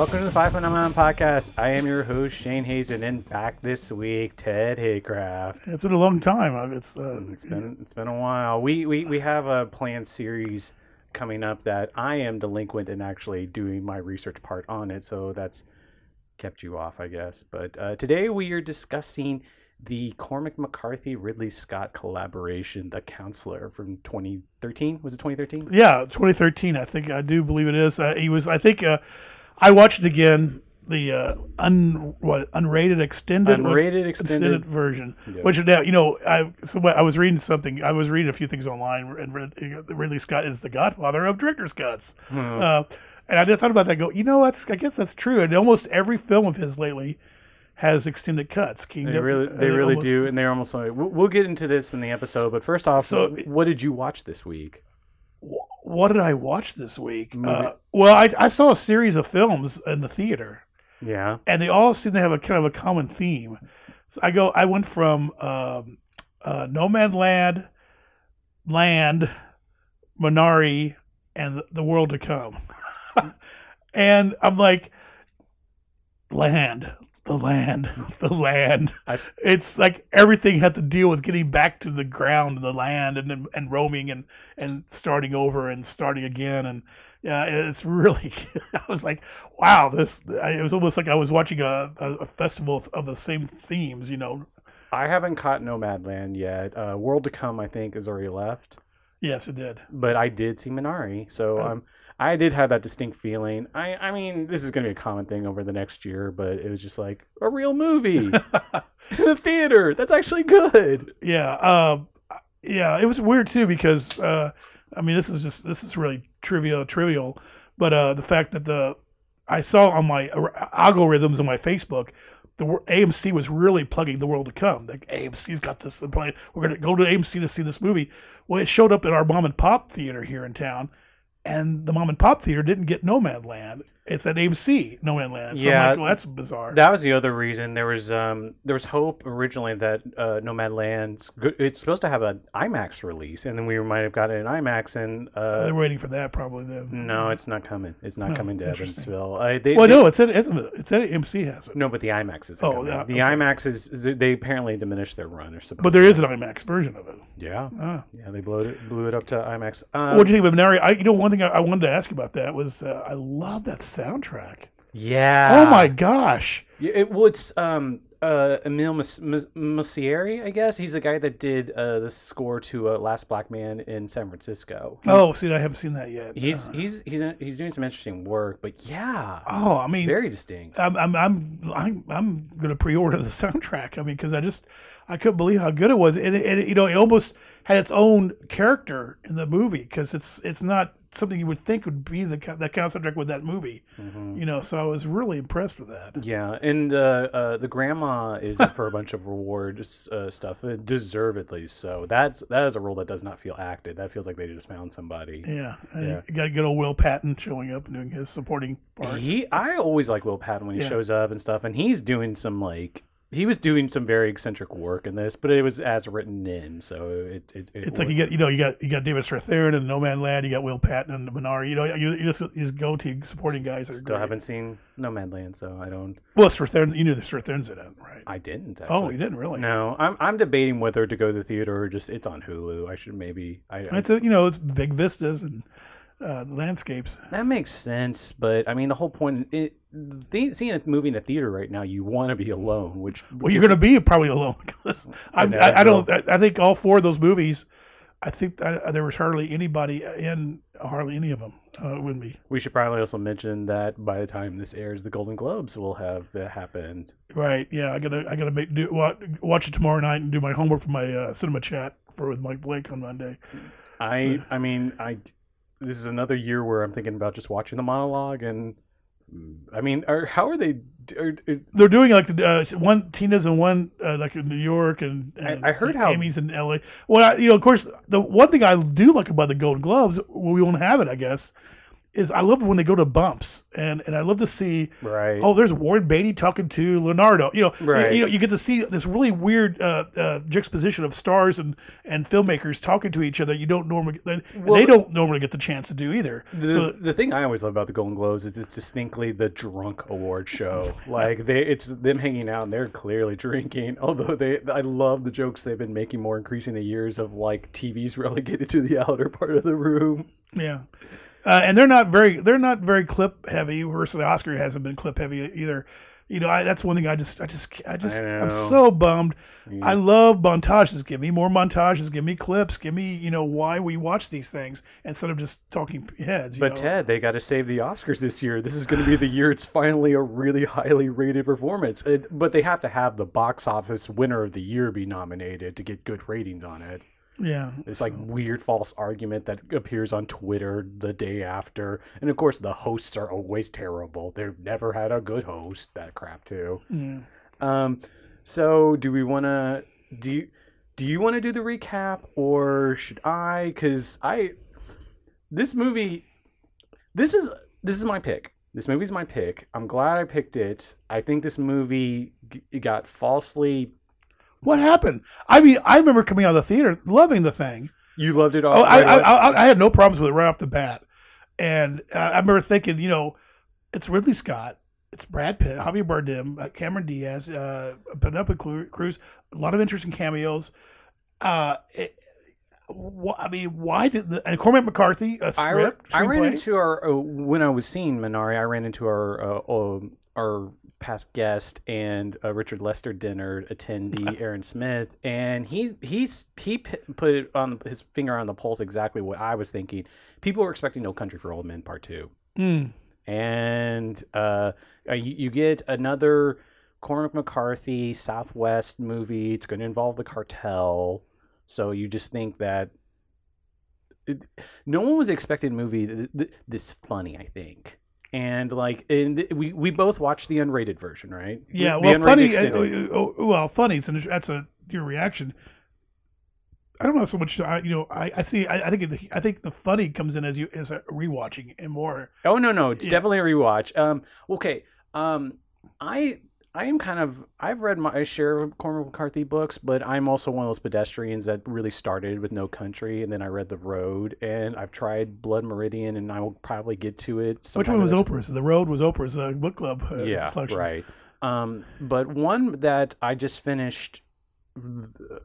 Welcome to the Five Phenomenon Podcast. I am your host, Shane Hazen, and back this week, Ted Haycraft. It's been a long time. It's uh, It's been it's been a while. We we, we have a planned series coming up that I am delinquent in actually doing my research part on it, so that's kept you off, I guess. But uh, today we are discussing the Cormac McCarthy Ridley Scott collaboration, The Counselor from 2013. Was it 2013? yeah, 2013. I think I do believe it is. Uh, he was. I think uh, I watched it again. The uh, un what unrated extended Unrated extended. version, Yeah. which now you know I so I was reading something. I was reading a few things online, and read, Ridley Scott is the godfather of director's cuts. Hmm. Uh, and I just thought about that. Go, you know, that's I guess that's true. And almost every film of his lately has extended cuts. They Kingdom, really, uh, they really almost- do, and they're almost. Like, we'll, we'll get into this in the episode, but first off, So- what did you watch this week? Wh- What did I watch this week? Uh, well, I, I saw a series of films in the theater, Yeah, and they all seem to have a kind of a common theme. So I go, I went from um, uh, Nomadland, Land, Minari, and the, the World to Come, and I'm like, Land, the land, the land. I- It's like everything had to deal with getting back to the ground and the land and and, roaming and and starting over and starting again and yeah, it's really. I was like, wow, this. It was almost like I was watching a, a, festival of the same themes, you know. I haven't caught Nomadland yet. Uh, World to Come, I think, is already left, Yes, it did. but I did see Minari, so Oh. um, I did have that distinct feeling. I, I mean, this is going to be a common thing over the next year, but it was just like a real movie in the theater. That's actually good. yeah, um, yeah. It was weird too because uh, I mean, this is just this is really trivial, trivial, but uh, the fact that the I saw on my algorithms on my Facebook. The AMC was really plugging the world to come. Like AMC's got this plan. We're gonna go to AMC to see this movie. Well, it showed up at our mom and pop theater here in town, and the mom and pop theater didn't get Nomadland. It's at AMC Nomadland. So Yeah. I'm like, well, that's bizarre. That was the other reason. There was um there was hope originally that uh, Nomadland's good. It's supposed to have an IMAX release, and then we might have gotten an IMAX, and uh, They're waiting for that probably then. no, it's not coming. It's not Oh, coming to. Evansville. I, they, Well, they- no, it's at it's, it's at AMC has it, no, but the IMAX is. Oh, yeah, the okay. IMAX is. They apparently diminished their run or something. but there is an IMAX version of it. yeah, Ah. yeah, they blew it blew it up to IMAX. Um, what do you think of Minari? I, you know, one thing I, I wanted to ask you about that was uh, I love that soundtrack. yeah. oh my gosh! It, well, it's um uh Emil Mus- Mus- Mosseri, I guess. He's the guy that did uh the score to uh, Last Black Man in San Francisco. Oh, see, I haven't seen that yet. He's Uh, he's he's he's doing some interesting work, but yeah, oh, I mean, very distinct. I'm I'm I'm I'm, I'm gonna pre-order the soundtrack. I mean, because I just I couldn't believe how good it was, and it, and it, you know it almost had its own character in the movie because it's it's not something you would think would be the that kind of soundtrack with that movie. Mhm. You know, so I was really impressed with that. Yeah, and uh, uh, the grandma is for a bunch of reward uh, stuff, uh, deservedly so. That's that is a role that does not feel acted. That feels like they just found somebody. Yeah, and Yeah. you got good old Will Patton showing up and doing his supporting part. He, I always like Will Patton when he Yeah. shows up and stuff, and he's doing some like he was doing some very eccentric work in this, but it was as written in, so it it, it It's like you get, you know, you got you got David Strathairn and Nomadland. You got Will Patton and Minari. You know, you, you just his go-to supporting guys are still great. haven't seen Nomadland, so I don't. Well, Strathairn, you knew the Strathairn's in it, right? I didn't. oh, actually. you didn't really. No, I'm I'm debating whether to go to the theater or just it's on Hulu. I should maybe. I, I It's a, you know, it's big vistas and uh, landscapes. that makes sense, but I mean the whole point. It, the, seeing a movie in a theater right now, you want to be alone, which Well, you're going to be probably alone. 'cause I, I, I don't. I, I think all four of those movies. I think that there was hardly anybody in hardly any of them. Uh, it wouldn't be we should probably also mention that by the time this airs, the Golden Globes will have uh, happened. right. Yeah, I gotta. I gotta make do watch it tomorrow night and do my homework for my uh, cinema chat for with Mike Blake on Monday. I So- I mean I this is another year where I'm thinking about just watching the monologue and I mean are how are they are, are- They're doing like uh, one Tina's in one uh, like in New York and, and I heard how- Amy's in L.A. Well, I, you know, of course, the one thing I do like about the Golden Gloves, well, we won't have it, I guess, is I love when they go to bumps, and and I love to see. Right. Oh, there's Warren Beatty talking to Leonardo. You know, Right. you know, you get to see this really weird uh, uh, juxtaposition of stars and, and filmmakers talking to each other. You don't normally, they, Well, they don't normally get the chance to do either. The, so the thing I always love about the Golden Globes is it's distinctly the drunk award show. like they, it's them hanging out and they're clearly drinking. Although they, I love the jokes they've been making more increasing the years of like TV's relegated to the outer part of the room. Yeah, uh, and they're not very they're not very clip heavy. Versus the Oscar hasn't been clip heavy either. You know, I, that's one thing I just I just I just I I'm so bummed. Yeah. I love montages. Give me more montages. Give me clips. Give me you know why we watch these things instead of just talking heads. You But know? Ted, they got to save the Oscars this year. This is going to be the year it's finally a really highly rated performance. It, but they have to have the box office winner of the year be nominated to get good ratings on it. Yeah, It's like weird false argument that appears on Twitter the day after. And of course, the hosts are always terrible. They've never had a good host. That crap too. yeah. Um, so do we want to do? You, do you want to do the recap or should I? Because I this movie, this is this is my pick. This movie's my pick. I'm glad I picked it. I think this movie g- got falsely. What happened? I mean, I remember coming out of the theater loving the thing. You loved it all. Oh, I, right I, away? I, I had no problems with it right off the bat, and uh, I remember thinking, you know, it's Ridley Scott, it's Brad Pitt, Javier Bardem, uh, Cameron Diaz, uh, Penelope Cruz, a lot of interesting cameos. Uh, it, wh- I mean, why did the and Cormac McCarthy a I, ra- script? I ran into our uh, when I was seeing Minari. I ran into our uh, um, our past guest and uh, Richard Lester dinner attendee Aaron Smith, and he he's he put it on his finger on the pulse exactly what I was thinking. People were expecting No Country for Old Men Part Two, Mm. and uh, you, you get another Cormac McCarthy Southwest movie. It's going to involve the cartel, so you just think that it, no one was expecting a movie th- th- this funny. I think, and like, and we we both watched the unrated version, right? Yeah, The well, unrated funny. Uh, uh, uh, well, funny. So that's a your reaction. I don't know so much. I, you know, I, I see. I, I think the, I think the funny comes in as you as a rewatching and more. Oh no, no, it's Yeah. definitely a rewatch. Um, okay. Um, I I am kind of I've read my share of Cormac McCarthy books, but I'm also one of those pedestrians that really started with No Country, and then I read The Road, and I've tried Blood Meridian, and I will probably get to it. Which one was Oprah's? The Road was Oprah's uh, book club. Uh, yeah, selection. right. Um, but one that I just finished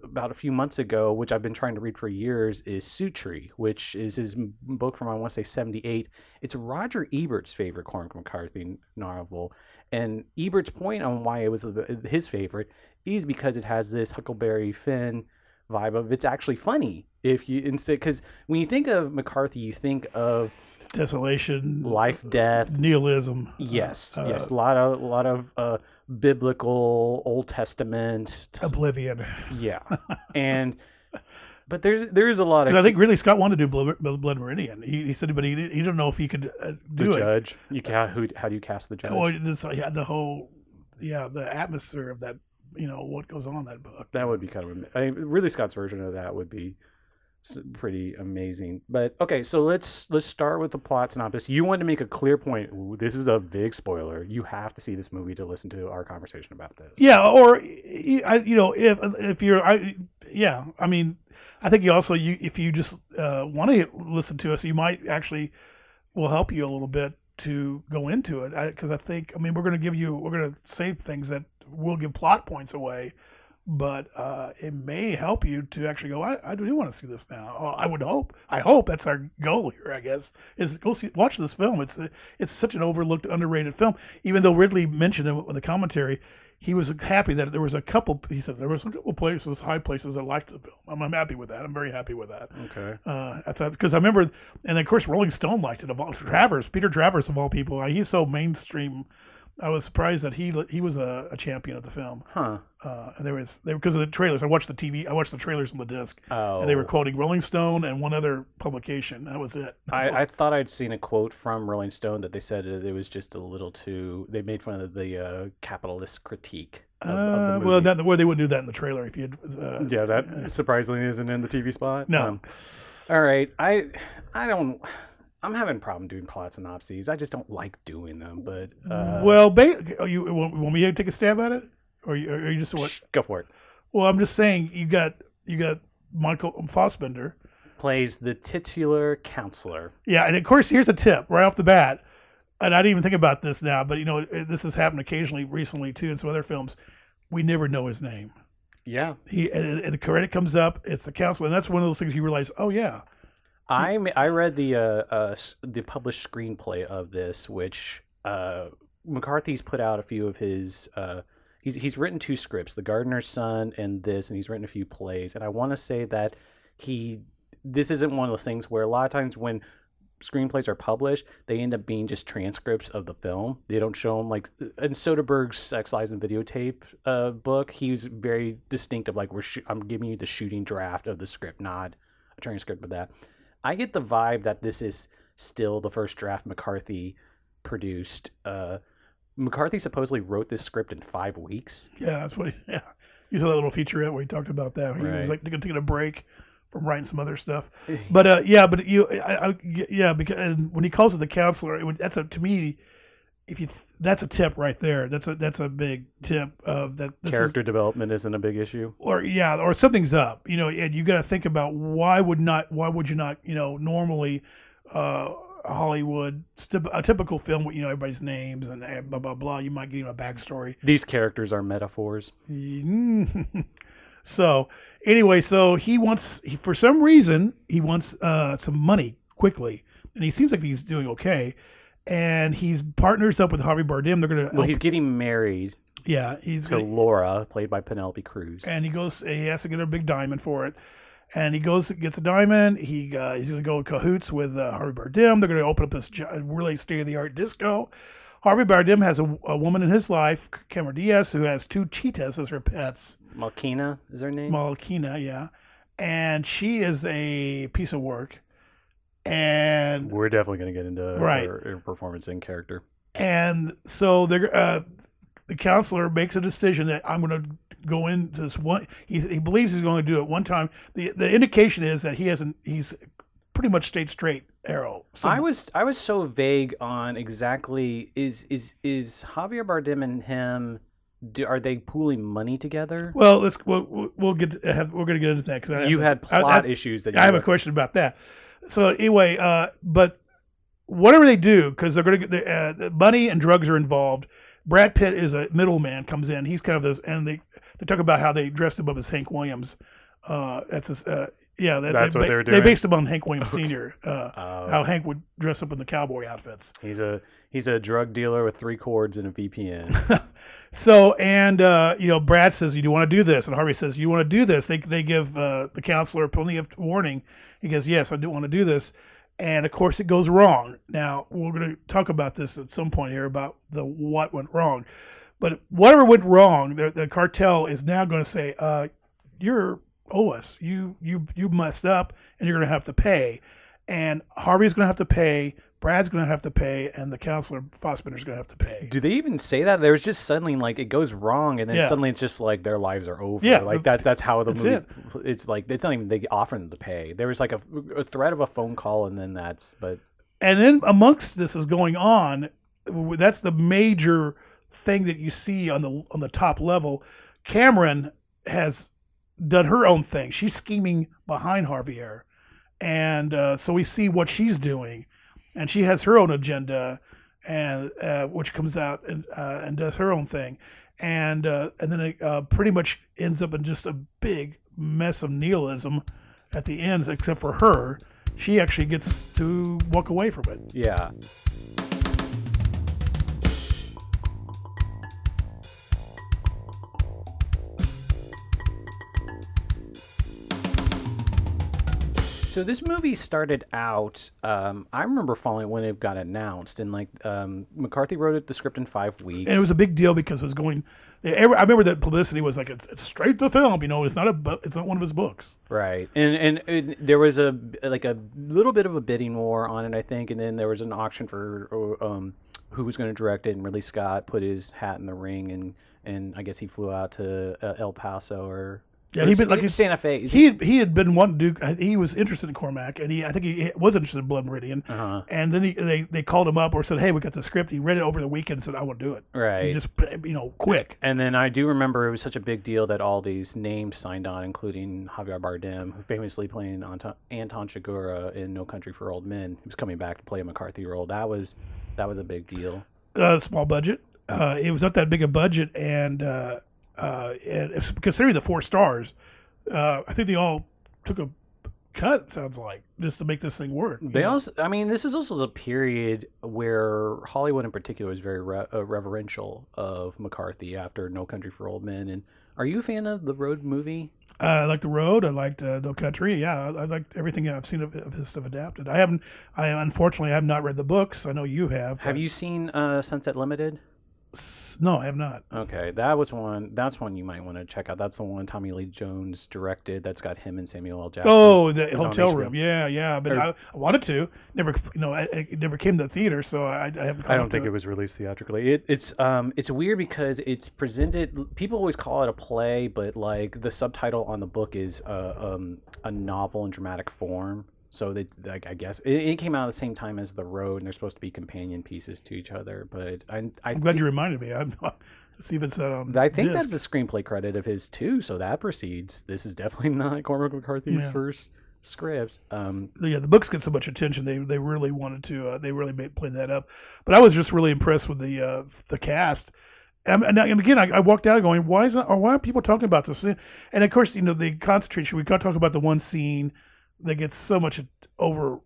about a few months ago, which I've been trying to read for years, is Suttree, which is his book from I want to say '78. It's Roger Ebert's favorite Cormac McCarthy novel, and Ebert's point on why it was his favorite is because it has this Huckleberry Finn vibe of it's actually funny if you instead because when you think of McCarthy, you think of Desolation, life, death, nihilism. Yes, uh, yes, a lot of a lot of uh, biblical Old Testament. Oblivion. yeah, and but there's there is a lot of 'Cause I think Ridley Scott wanted to do Blood, Blood Meridian. He, he said, but he, didn't- he didn't know if he could uh, the do it. judge. You ca- who how do you cast the judge? Well, this, yeah, the whole, yeah, the atmosphere of that. You know what goes on in that book. that would be kind of ama- I mean, Ridley Scott's version of that would be pretty amazing. But okay, so let's let's start with the plot synopsis. You want to make a clear point. This is a big spoiler. You have to see this movie to listen to our conversation about this. Yeah, or you know, if if you're, I yeah, I mean, I think you also you if you just uh, want to listen to us, you might actually will help you a little bit to go into it because I, think I mean we're going to give you we're going to say things that will give plot points away, but uh, it may help you to actually go. I, I do want to see this now. Oh, I would hope. I hope that's our goal here. I guess is go see watch this film. It's it's such an overlooked, underrated film. Even though Ridley mentioned it in the commentary, he was happy that there was a couple. He said there was a couple places, high places, I liked the film. I'm, I'm happy with that. I'm very happy with that. Okay. Uh, I thought because I remember, and of course Rolling Stone liked it. Of all Travers, Peter Travers of all people, he's so mainstream. I was surprised that he he was a, a champion of the film. Huh. Uh, and there was there because of the trailers. I watched the TV. I watched the trailers on the disc, Oh. and they were quoting Rolling Stone and one other publication. That was it. That's all. I, I thought I'd seen a quote from Rolling Stone that they said it was just a little too. They made fun of the uh, capitalist critique. Of, of the uh, well, that where they wouldn't do that in the trailer if you. Uh, yeah, that surprisingly isn't in the TV spot. No. Um, all right, I, I don't. I'm having a problem doing plot synopses. I just don't like doing them. But uh, well, ba- you want, me to take a stab at it, or you, or you just what? go for it. Well, I'm just saying you got you got Michael Fassbender. Plays the titular counselor. Yeah, and of course, here's a tip right off the bat. And I didn't even think about this now, but you know, this has happened occasionally recently too in some other films. We never know his name. Yeah, He and, and the credit comes up. It's the counselor, and that's one of those things you realize. Oh yeah, I I read the uh, uh the published screenplay of this, which uh McCarthy's put out a few of his uh he's he's written two scripts, The Gardener's Son and this, and he's written a few plays. And I want to say that he this isn't one of those things where a lot of times when screenplays are published, they end up being just transcripts of the film. They don't show them like in Soderbergh's Sex Lies and Videotape uh, book. He was very distinctive. Like we're sh- I'm giving you the shooting draft of the script, not a transcript of that. I get the vibe that this is still the first draft McCarthy produced. Uh, McCarthy supposedly wrote this script in five weeks. yeah, that's what. He, yeah, you saw that little featurette where he talked about that. He was Right. like taking a break from writing some other stuff. But uh, yeah, but you, I, I, yeah, because and when he calls it the counselor, it would, that's a to me, if you, that's a tip right there. That's a that's a big tip of that. This is, Character development isn't a big issue. or yeah, or something's up, you know, and you got to think about why would not, why would you not, you know, normally, uh, Hollywood, a typical film with you know everybody's names and blah blah blah. You might give him a backstory. These characters are metaphors. so anyway, so he wants he, for some reason he wants uh, some money quickly, and he seems like he's doing okay. And he's partners up with Javier Bardem. They're gonna, Well, he's getting married yeah, he's to gonna, Laura, played by Penelope Cruz. and he goes. He has to get a big diamond for it, and he goes gets a diamond. He uh, he's gonna go in cahoots with uh, Javier Bardem. They're gonna open up this really state of the art disco. Javier Bardem has a, a woman in his life, Cameron Diaz, who has two cheetahs as her pets. Malkina is her name. Malkina, yeah. And she is a piece of work. And We're definitely going to get into Right. her, her performance in character. and so they're uh, the counselor makes a decision that I'm going to go into this one. He, he believes he's going to do it one time. the The indication is that he hasn't. He's pretty much stayed straight arrow. So, I was I was so vague on exactly is is is Javier Bardem and him do, are they pooling money together? well, let's we'll, we'll- get to have, we're going to get into that because you had I- plot I- issues that you I have a question about that. So anyway, uh, but whatever they do, because they're going to get the, uh, the money and drugs are involved. Brad Pitt is a middleman, comes in. He's kind of this, and they they talk about how they dressed him up as Hank Williams. Uh, that's his, uh, yeah. That, That's they, what they were They based him on Hank Williams Senior. Uh, Uh, how Hank would dress up in the cowboy outfits. he's a he's a drug dealer with three chords and a VPN. So and uh, you know, Brad says, "You do want to do this," and Javier says, "You want to do this." They they give uh, the counselor plenty of warning. He goes, "Yes, I do want to do this," and of course, it goes wrong. Now we're going to talk about this at some point here about the what went wrong, but whatever went wrong, the, the cartel is now going to say, uh, "You're owe us. You you you messed up, and you're going to have to pay." And Javier's going to have to pay. Brad's going to have to pay, and the counselor Fassbender's going to have to pay. Do they even say that? There's just suddenly like it goes wrong, and then Yeah. suddenly it's just like their lives are over. Yeah, like that's that's how the that's movie. It's like it's not even they offer them to pay. There was like a, a threat of a phone call, and then that's but and then amongst this is going on that's the major thing that you see on the on the top level cameron has done her own thing. She's scheming behind Javier, and uh, so we see what she's doing. And she has her own agenda and uh, which comes out and uh, and does her own thing. And uh, and then it uh, pretty much ends up in just a big mess of nihilism at the end except for her. She actually gets to walk away from it. Yeah. So this movie started out. Um, I remember following when it got announced, and like um, McCarthy wrote it, the script in five weeks. and it was a big deal because it was going. I remember that publicity was like it's, it's straight to film. You know, it's not a it's not one of his books. Right, and, and and there was a like a little bit of a bidding war on it, I think, and then there was an auction for um, who was going to direct it, and Ridley Scott put his hat in the ring, and and I guess he flew out to uh, El Paso or Yeah, he'd been like Like Santa Fe. is he had, he had been one to do. He was interested in Cormac, and he I think he was interested in Blood Meridian. Uh-huh. And then he, they they called him up or said, "Hey, we got the script." He read it over the weekend and said, "I want to do it." Right. He just you know quick. And then I do remember it was such a big deal that all these names signed on, including Javier Bardem, who famously playing Anton, Anton Chigurh in No Country for Old Men. He was coming back to play a McCarthy role. That was that was a big deal. Uh, small budget. Uh, it was not that big a budget, and uh, uh, and it's- considering the four stars, uh, I think they all took a cut. Sounds like just to make this thing work. They know? also, I mean, this is also a period where Hollywood in particular was very re- uh, reverential of McCarthy after No Country for Old Men. And are you a fan of the Road movie? Uh, I liked the road. I liked uh, No Country. Yeah, I, I liked everything I've seen of, of his stuff adapted. I haven't. I unfortunately I have not read the books. I know you have. Have you seen uh, Sunset Limited? No, I have not. Okay, that was one. That's one you might want to check out. That's the one Tommy Lee Jones directed. That's got him and Samuel L. Jackson. Oh, the hotel room. Yeah, yeah. But Or- I, I wanted to. Never, you know, I, it never came to the theater, so I, I haven't. I don't think it was released theatrically. It, it's um it's weird because it's presented. People always call it a play, but like the subtitle on the book is uh, um a novel in dramatic form. So they like I guess it, it came out at the same time as The Road, and they're supposed to be companion pieces to each other. But I I I'm glad you reminded me. I'm let's see if it's um, I think disc. that's a screenplay credit of his too. So that precedes. This is definitely not Cormac McCarthy's Yeah. first script. Um, yeah, the books get so much attention. They they really wanted to. Uh, they really made, played that up. But I was just really impressed with the uh, the cast. And, and, and again, I, I walked out going, "Why is that? Or why are people talking about this?" And of course, you know, the concentration. We got to talk about the one scene that gets so much over.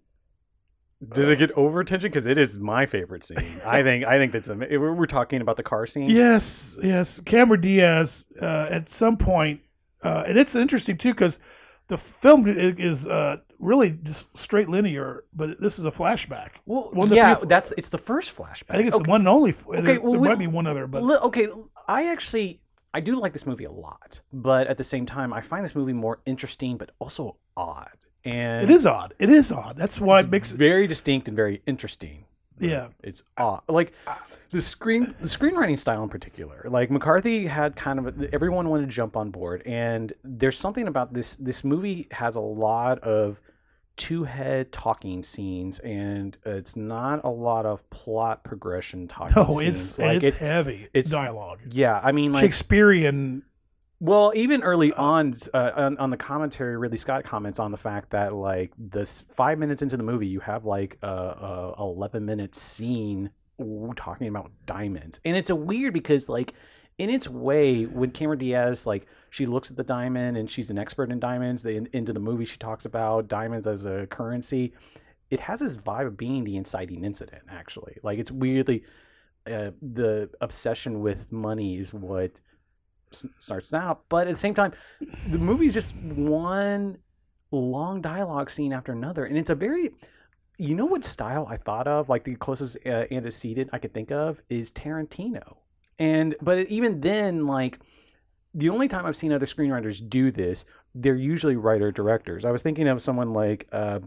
Does it get over attention? Because it is my favorite scene. I think. I think that's. ama- We're we're talking about the car scene. Yes, yes. Cameron Diaz uh, at some point, uh, and it's interesting too because the film is uh, really just straight linear, but this is a flashback. Well, One of the yeah, few- that's it's the first flashback. I think it's okay, the one and only. Okay, there well, there we- might be one other, but li- okay. I actually I do like this movie a lot, but at the same time, I find this movie more interesting, but also odd. And it is odd. It is odd. That's why it makes it. very distinct and very interesting. Yeah. It's odd. Like the screen, the screenwriting style in particular. Like McCarthy had kind of a, everyone wanted to jump on board, and there's something about this. This movie has a lot of two head talking scenes, and it's not a lot of plot progression talking. No, it's scenes. like it's it- heavy. it's- dialogue. yeah. I mean, like Shakespearean. Well, even early on, uh, on, on the commentary, Ridley Scott comments on the fact that like this five minutes into the movie, you have like a, a eleven minute scene w- talking about diamonds, and it's a weird because like in its way, when Cameron Diaz like she looks at the diamond and she's an expert in diamonds, the, into the movie she talks about diamonds as a currency. It has this vibe of being the inciting incident, actually. Like it's weirdly uh, the obsession with money is what starts out but at the same time the movie is just one long dialogue scene after another and it's a very you know what style i thought of like the closest uh, antecedent i could think of is tarantino. And but even then like the only time i've seen other screenwriters do this they're usually writer directors i was thinking of someone like uh,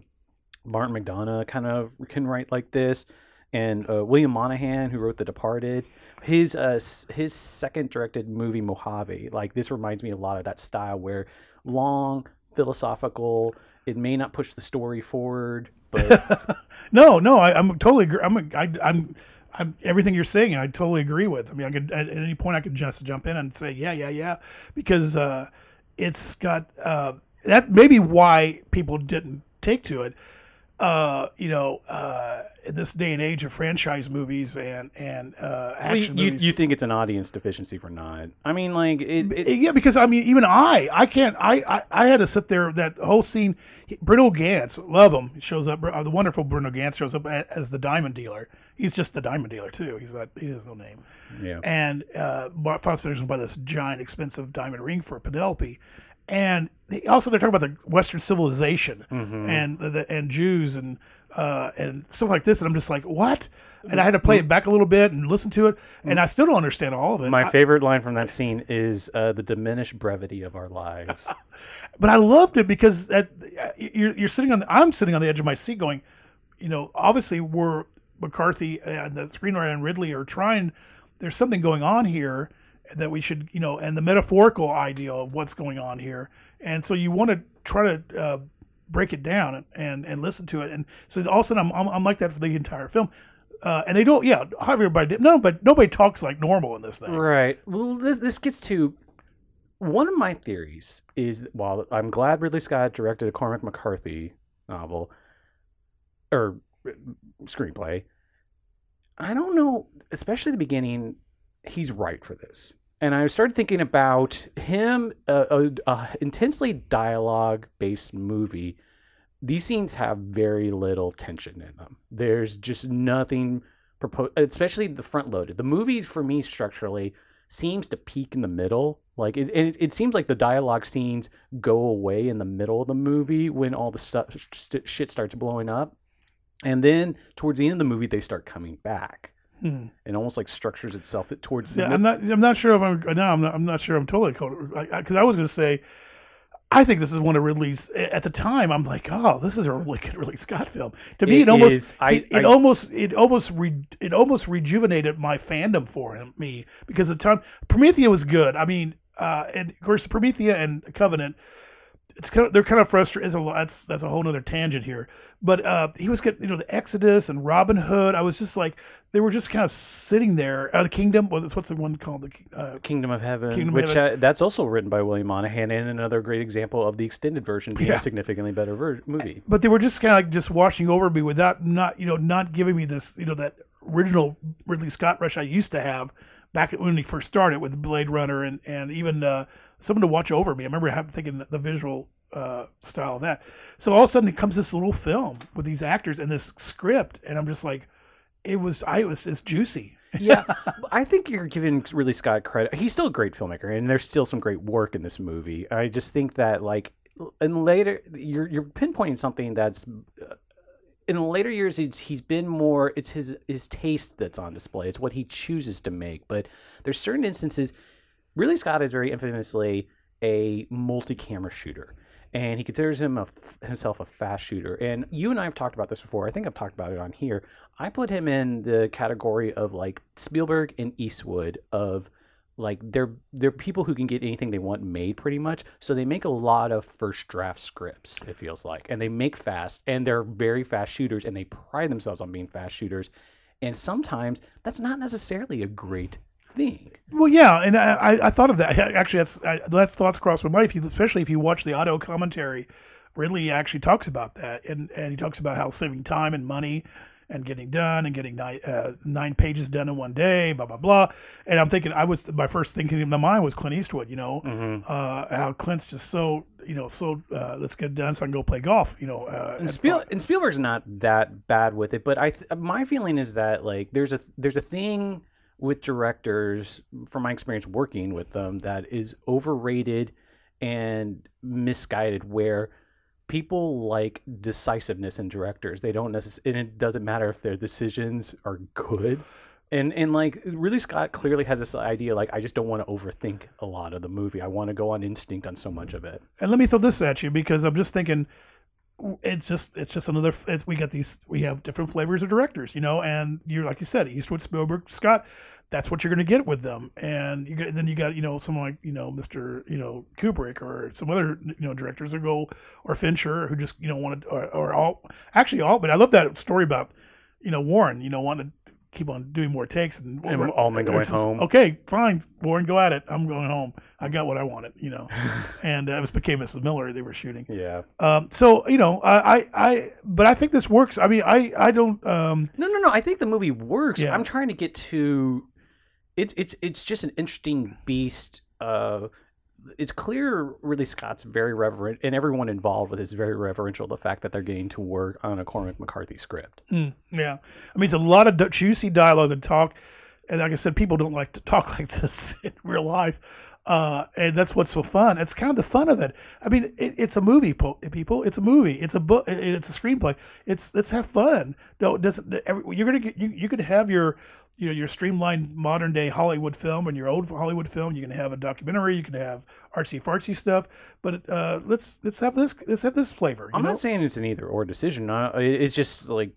Martin McDonagh kind of can write like this and uh, william monahan who wrote the departed his uh his second directed movie Mojave like this reminds me a lot of that style where long philosophical it may not push the story forward but no, no, I, I'm totally. Agree. I'm. I, I'm. I'm everything you're saying. I totally agree with. I mean, I could at any point I could just jump in and say, yeah, yeah, yeah, because uh, it's got uh, that maybe why people didn't take to it. Uh, you know, uh, in this day and age of franchise movies and and uh, Well, action you, movies. you think it's an audience deficiency for not i mean like it, it yeah, because I mean, even I, I can't. I, I, I had to sit there. That whole scene. he- Bruno Ganz, love him. He shows up. Uh, the wonderful Bruno Ganz shows up as the diamond dealer. He's just the diamond dealer too. He's not. He has no name. yeah And uh, Peterson buy this giant, expensive diamond ring for Penelope. And they, also, they're talking about the Western civilization Mm-hmm. and the, and Jews and uh, and stuff like this. And I'm just like, what? And I had to play it back a little bit and listen to it, and I still don't understand all of it. my I- favorite line from that scene is uh, the diminished brevity of our lives but I loved it because at, you're, you're sitting on. The, I'm sitting on the edge of my seat, going, you know, obviously we're McCarthy and the screenwriter and Ridley are trying. There's something going on here, that we should, you know, and the metaphorical idea of what's going on here. And so you want to try to uh, break it down and, and, listen to it. And so all of a sudden, I'm, I'm, I'm like that for the entire film. Uh, and they don't, yeah, everybody did. No, but nobody talks like normal in this thing. Right. Well, this this gets to one of my theories is while I'm glad Ridley Scott directed a Cormac McCarthy novel or uh, screenplay, I don't know, especially the beginning, he's right for this. And I started thinking about him, a, a, a intensely dialogue based movie. These scenes have very little tension in them. There's just nothing proposed, especially the front loaded. The movie, for me, structurally, seems to peak in the middle. Like it, it, it seems like the dialogue scenes go away in the middle of the movie when all the shit starts blowing up, and then towards the end of the movie they start coming back, Hmm. and almost like structures itself towards the Yeah, I'm not. I'm not sure if I'm. No, I'm not. I'm not sure. I'm totally because I, 'cause I was going to say, I think this is one of Ridley's. At the time, I'm like, oh, this is a really good Ridley Scott film. To me, It it, almost, is. I- it, it I- almost, it almost, re, it almost rejuvenated my fandom for him. Me because at the time, Prometheus was good. I mean, uh, and of course, Prometheus and Covenant. It's kind of they're kind of frustrated. A, That's that's a whole other tangent here. But uh, he was getting you know the Exodus and Robin Hood. I was just like they were just kind of sitting there. Uh, the Kingdom. Well, what's the one called? The uh, Kingdom of Heaven, Kingdom of which Heaven. Uh, that's also written by William Monahan, and another great example of the extended version being Yeah. a significantly better ver- movie. but they were just kind of like just washing over me without not you know not giving me this you know that original Ridley Scott rush I used to have back when he first started with Blade Runner and and even uh, someone to watch over me. I remember thinking the visual uh, style of that. So all of a sudden it comes this little film with these actors and this script, and I'm just like, it was I it was it's juicy. yeah, I think you're giving Ridley Scott credit. He's still a great filmmaker, and there's still some great work in this movie. I just think that like and later, you're you're pinpointing something that's uh, in the later years. He's he's been more. It's his his taste that's on display. It's what he chooses to make. But there's certain instances. Ridley Scott is very infamously a multi-camera shooter. And he considers him a, himself a fast shooter. And you and I have talked about this before. I think I've talked about it on here. I put him in the category of like Spielberg and Eastwood of like they're they're people who can get anything they want made pretty much. So they make a lot of first draft scripts, it feels like. And they make fast and they're very fast shooters and they pride themselves on being fast shooters. And sometimes that's not necessarily a great thing. Well, yeah, and I, I, thought of that. Actually, that's I, that thoughts crossed my mind. If you, especially if you watch the auto commentary, Ridley actually talks about that, and and he talks about how saving time and money, and getting done, and getting nine uh, nine pages done in one day, blah blah blah. And I'm thinking, I was my first thinking in my mind was Clint Eastwood. You know, uh, how Clint's just so you know so uh, let's get done so I can go play golf. You know, uh, And, Spiel- and Spielberg's not that bad with it, but I th- my feeling is that like there's a there's a thing with directors from my experience working with them that is overrated and misguided where people like decisiveness in directors. They don't necessarily and it doesn't matter if their decisions are good. And and like Ridley Scott clearly has this idea like i just don't want to overthink a lot of the movie. I want to go on instinct on so much of it. And let me throw this at you because I'm just thinking it's just it's just another it's, we got these we have different flavors of directors you know? And you're like you said Eastwood Spielberg Scott that's what you're going to get with them and you got then you got you know someone like you know Mr. you know Kubrick or some other you know directors that go or Fincher who just you know wanted or, or all actually all but I love that story about you know Warren you know wanted to keep on doing more takes and, And Altman going it's just, home. okay fine Warren go at it I'm going home I got what I wanted you know and uh, it was McCabe Mrs. Miller they were shooting yeah um, so you know, I, I, I, but I think this works. I mean, I, I don't. Um, No, no, no. I think the movie works. Yeah. I'm trying to get to. It's it's it's just an interesting beast. Uh, it's clear, Ridley Scott's very reverent, and everyone involved with is very reverential. The fact that they're getting to work on a Cormac McCarthy script. mm, yeah, I mean, it's a lot of juicy dialogue and talk, and like I said, people don't like to talk like this in real life. Uh, and that's what's so fun. It's kind of the fun of it. I mean, it, it's a movie, people. It's a movie. It's a book. It's a screenplay. It's let's have fun. No, it doesn't. Every, you're gonna get. You, you could have your, you know, your streamlined modern day Hollywood film and your old Hollywood film. You can have a documentary. You can have artsy fartsy stuff. But uh, let's let's have this let's have this flavor. You I'm know? not saying it's an either or decision. Uh, it's just like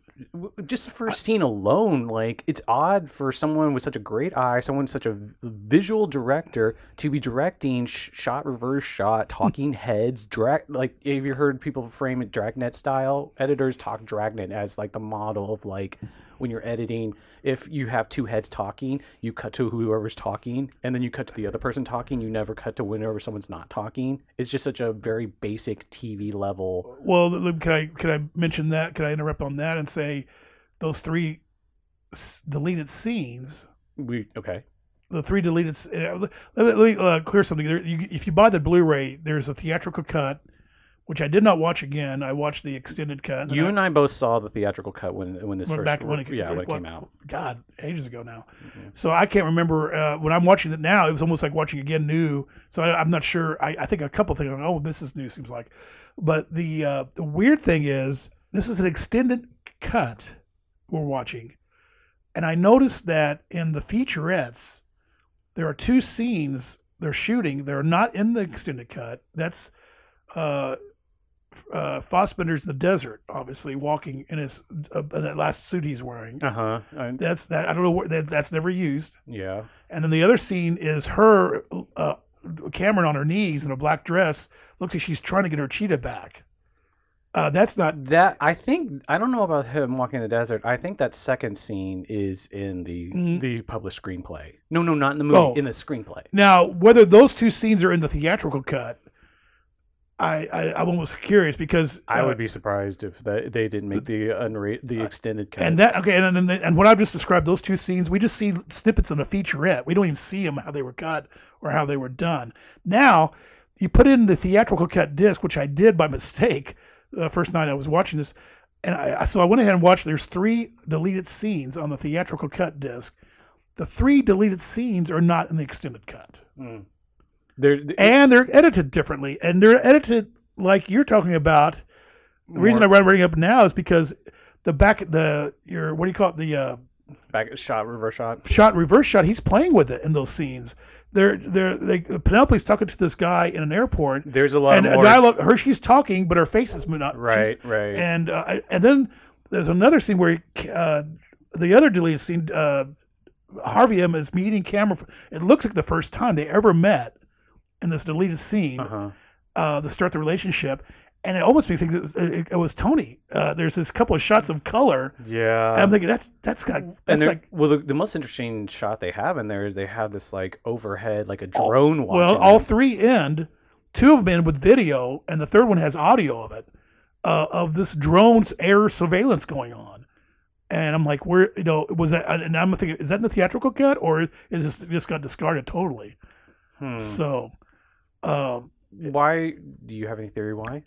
just the first scene alone. Like it's odd for someone with such a great eye, someone such a visual director, to be directing sh- shot reverse shot, talking heads, drag. Like have you heard people frame it dragnet style? Editors talk dragnet as like the model of like when you're editing. If you have two heads talking, you cut to whoever's talking, and then you cut to the other person talking. You never cut to whenever someone's not talking. It's just such a very basic TV level. Well, can I can I mention that? Can I interrupt on that and say those three deleted scenes? We okay. The three deleted. uh, Let me, let me uh, clear something. There, you, if you buy the Blu-ray, there's a theatrical cut, which I did not watch again. I watched the extended cut. You and I both saw the theatrical cut when when this first back when it, yeah when it came out. God, ages ago now. Mhm. So I can't remember uh, when I'm watching it now. It was almost like watching again new. So I, I'm not sure. I, I think a couple things. Oh, this is new. Seems like, but the uh, the weird thing is this is an extended cut we're watching, and I noticed that in the featurettes there are two scenes they're shooting. They're not in the extended cut. That's uh, uh, Fassbender's in the desert, obviously walking in his uh, in that last suit he's wearing. Uh huh. That's that. I don't know where that, that's never used. Yeah. And then the other scene is her, uh, Cameron on her knees in a black dress. Looks like she's trying to get her cheetah back. Uh, that's not. That I think I don't know about him walking in the desert. I think that second scene is in the Mhm. the published screenplay. No, no, not in the movie. Oh. In the screenplay. Now, whether those two scenes are in the theatrical cut, I, I I'm almost curious because I uh, would be surprised if that they didn't make the unra- the extended cut. And that okay, and, and and what I've just described, those two scenes, we just see snippets in a featurette. We don't even see them how they were cut or how they were done. Now, you put in the theatrical cut disc, which I did by mistake the first night I was watching this, and I I- so I went ahead and watched. There's three deleted scenes on the theatrical cut disc. The three deleted scenes are not in the extended cut, Mm. There, and they're edited differently, and they're edited like you're talking about. The reason I'm bringing up now is because the back the your what do you call it the uh, back shot reverse shot. shot reverse shot he's playing with it in those scenes they're they're they, Penelope's talking to this guy in an airport There's a lot of and a more. dialogue her she's talking but her face is not right, right. and uh, and then there's another scene where uh, the other deleted scene uh, Harvey M is meeting Cameron for- it looks like the first time they ever met in this deleted scene uh-huh. uh, to start the relationship and it almost makes me think that it, it was Tony uh, there's this couple of shots of color Yeah. and I'm thinking that's that's got and that's they're- like well, the, the most interesting shot they have in there is they have this like overhead, like a drone. Well, all them. three end. Two of them end with video, and the third one has audio of it, uh, of this drone's air surveillance going on. And I'm like, where you know was that? And I'm thinking, is that in the theatrical cut, or is this just got discarded totally? Hmm. So, um, Why do you have any theory why?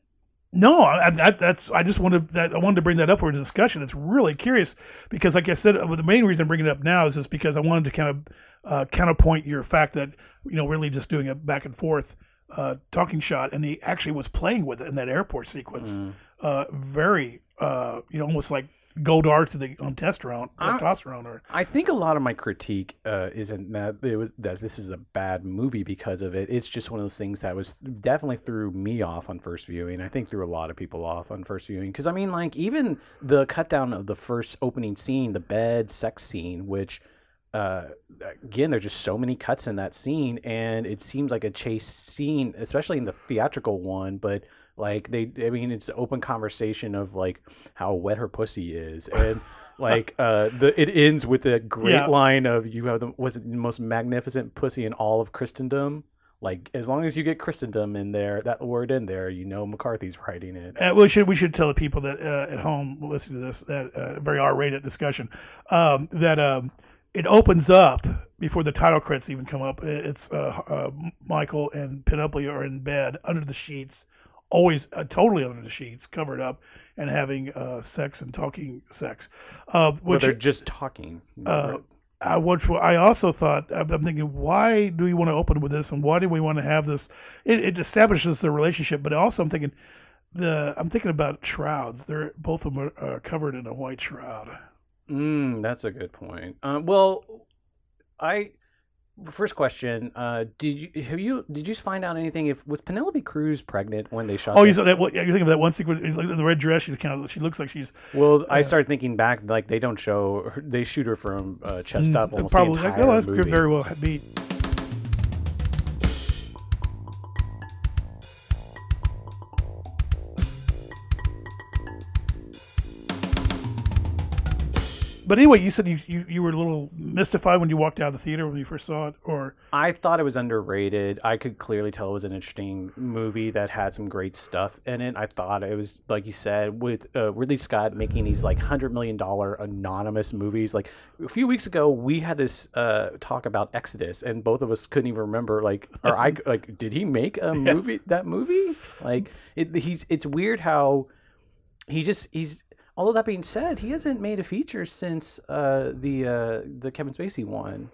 no, I, I, that's I just wanted that I wanted to bring that up for discussion. It's really curious because, like I said, uh, the main reason I'm bringing it up now is just because I wanted to kind of uh, counterpoint your fact that you know really just doing a back and forth uh, talking shot, and he actually was playing with it in that airport sequence. Mm. Uh, very, uh, you know, almost like Goldar to the on testosterone, I- testosterone, or I think a lot of my critique uh, isn't that it was that this is a bad movie because of it. It's just one of those things that was definitely threw me off on first viewing. I think threw a lot of people off on first viewing because I mean, like even the cut down of the first opening scene, the bed sex scene, which uh, again, there's just so many cuts in that scene, and it seems like a chase scene, especially in the theatrical one, but. Like they, I mean, it's open conversation of like how wet her pussy is, and like uh, the it ends with a great Yeah. line of you have the was it the most magnificent pussy in all of Christendom. Like as long as you get Christendom in there, that word in there, you know McCarthy's writing it. Uh, we should we should tell the people that uh, at home listening to this that uh, very R-rated discussion um, that um, it opens up before the title credits even come up. It's uh, uh, Michael and Penelope are in bed under the sheets, always uh, totally under the sheets, covered up, and having uh, sex and talking sex. Uh, which they're just talking. uh, I which I also thought I'm thinking, why do we want to open with this, and why do we want to have this? It, it establishes the relationship, but also I'm thinking the I'm thinking about shrouds. They're both of them are uh, covered in a white shroud. Mm, that's a good point. Um, well, I first question: uh, Did you have you did you find out anything? If was Penelope Cruz pregnant when they shot? Oh, that? you saw that? What, yeah, you think of that one sequence in the red dress? She's kind of. She looks like she's Well, I started thinking back, like they don't show, her, they shoot her from uh, chest up almost probably. the Like, oh, that's movie. very well beat. But anyway, you said you, you, you were a little mystified when you walked out of the theater when you first saw it, or I thought it was underrated. I could clearly tell it was an interesting movie that had some great stuff in it. I thought it was, like you said, with uh, Ridley Scott making these like hundred million dollar anonymous movies. Like a few weeks ago, we had this uh, talk about Exodus, and both of us couldn't even remember. Like, or I like, did he make a movie? That movie? Like, it, he's. It's weird how he just he's. Although that being said, he hasn't made a feature since uh, the uh, the Kevin Spacey one.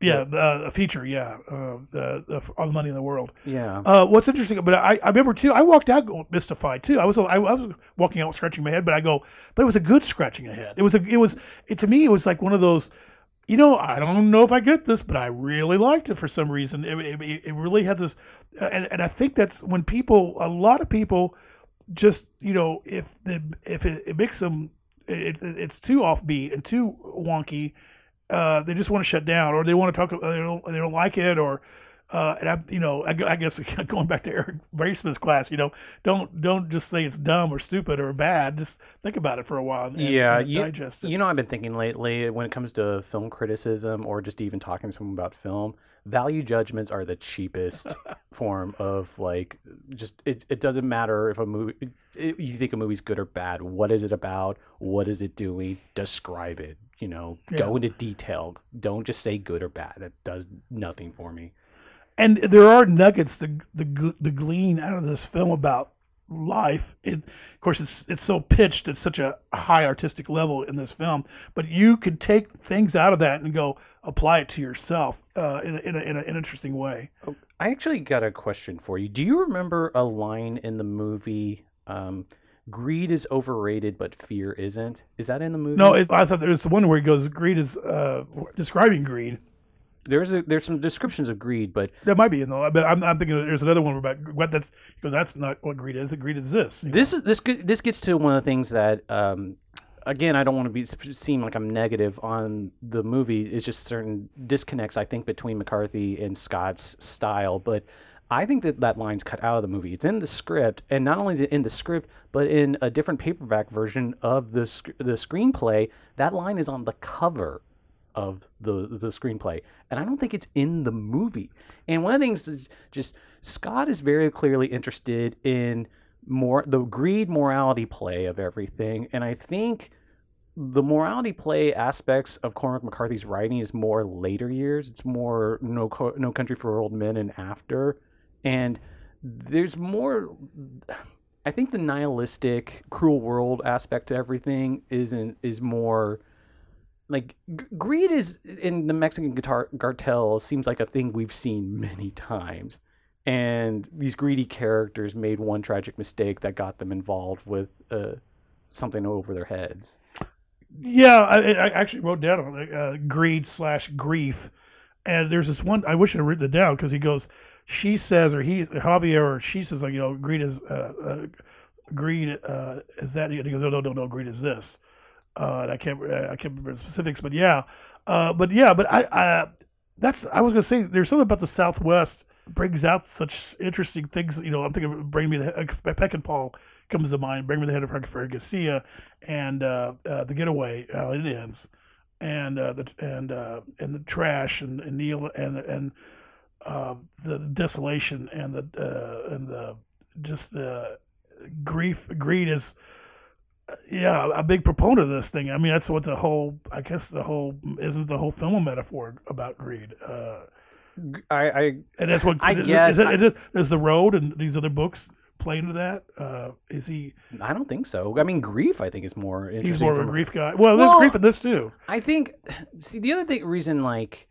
yeah, uh, a feature, yeah, uh, the, the all the money in the world. Yeah. Uh, what's interesting, but I, I remember too. I walked out mystified too. I was I, I was walking out scratching my head, but I go, but it was a good scratching a head. It was a it was it to me it was like one of those. You know, I don't know if I get this, but I really liked it for some reason. It, it, it really has this, uh, and, and I think that's when people, a lot of people, just you know, if the if it, it makes them, it, it, it's too offbeat and too wonky, uh, they just want to shut down, or they want to talk, uh, they don't, they don't like it, or uh, and I, you know, I, I guess going back to Eric Braceman's class, you know, don't don't just say it's dumb or stupid or bad. Just think about it for a while. And, Yeah, and you- digest it. You know, I've been thinking lately when it comes to film criticism or just even talking to someone about film, value judgments are the cheapest form of like just it, it doesn't matter if a movie it, you think a movie's good or bad. What is it about? What is it doing? Describe it. You know, go into detail. Don't just say good or bad. That does nothing for me. and there are nuggets to the the glean out of this film about life. It, of course, it's it's so pitched at such a high artistic level in this film, but you could take things out of that and go apply it to yourself uh, in a, in, a, in a, an interesting way. I actually got a question for you. Do you remember a line in the movie? Um, Greed is overrated, but fear isn't. Is that in the movie? No, it, I thought there was the one where he goes, "Greed is uh, describing greed." there's a there's some descriptions of greed, but That might be in the. But I'm, I'm thinking there's another one about what that's. He goes, "That's not what greed is. Greed is this." you know? this is this this gets to one of the things that um, again I don't want to be seem like I'm negative on the movie. It's just certain disconnects I think between McCarthy and Scott's style, but. I think that that line's cut out of the movie. It's in the script, and not only is it in the script, but in a different paperback version of the sc- the screenplay. That line is on the cover of the the screenplay, and I don't think it's in the movie. And one of the things is just Scott is very clearly interested in more the greed morality play of everything, and I think the morality play aspects of Cormac McCarthy's writing is more later years. It's more no Co- no country for old men and after, and there's more. I think the nihilistic, cruel world aspect to everything isn't is more like g- greed is in the Mexican guitar cartel seems like a thing we've seen many times. And these greedy characters made one tragic mistake that got them involved with uh, something over their heads. Yeah, I, I actually wrote down uh, greed slash grief, and there's this one. I wish I'd written it down because he goes, she says, or he Javier, or she says, like you know, greed is uh, uh, greed uh, is that? And he goes, no, no, no, no, greed is this. Uh, and I can't, I can't remember the specifics, but yeah, but yeah, but I, I, that's I was gonna say. There's something about the Southwest brings out such interesting things. You know, I'm thinking of Bring Me the uh, Peckinpah comes to mind. Bring Me the Head of Frank Garcia and uh, uh, The Getaway, how it ends, and uh, the and uh, and the trash and, and Neil and and uh, the desolation and the and the just the grief greed is yeah a big proponent of this thing. I mean that's what the whole I guess the whole isn't the whole film a metaphor about greed. Uh, I, I and that's what I is, guess is, it, I- is, it, is the road and these other books play into that? Uh, is he? I don't think so. I mean, grief I think is more. He's more of a grief guy. Well, there's Well, grief in this too. I think. See, the other thing reason like.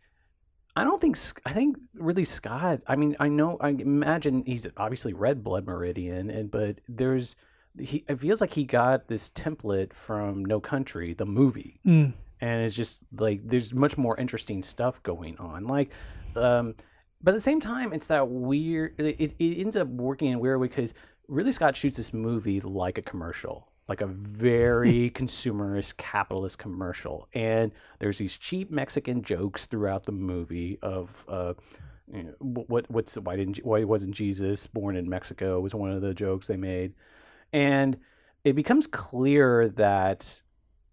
I don't think I think Ridley Scott. I mean, I know. I imagine he's obviously read Blood Meridian, and but there's he. It feels like he got this template from No Country, the movie, Mm. and it's just like there's much more interesting stuff going on. Like, um, but at the same time, it's that weird. It, it ends up working in a weird way because Ridley Scott shoots this movie like a commercial, like a very consumerist capitalist commercial, and there's these cheap Mexican jokes throughout the movie of. Uh, you know, what what's why didn't why wasn't Jesus born in Mexico was one of the jokes they made, and it becomes clear that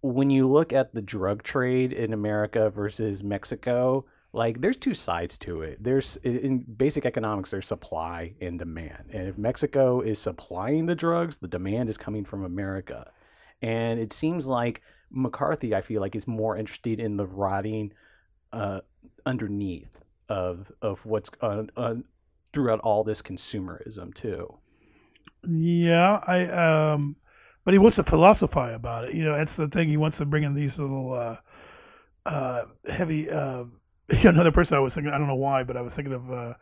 when you look at the drug trade in America versus Mexico, like there's two sides to it. There's in basic economics, there's supply and demand, and if Mexico is supplying the drugs, the demand is coming from America, and it seems like McCarthy, I feel like, is more interested in the rotting uh, underneath of of what's uh, uh, throughout all this consumerism too. Yeah, I um, but he wants to philosophize about it. You know, that's the thing. He wants to bring in these little uh, uh, heavy. Uh, another person I was thinking. I don't know why, but I was thinking of. Uh,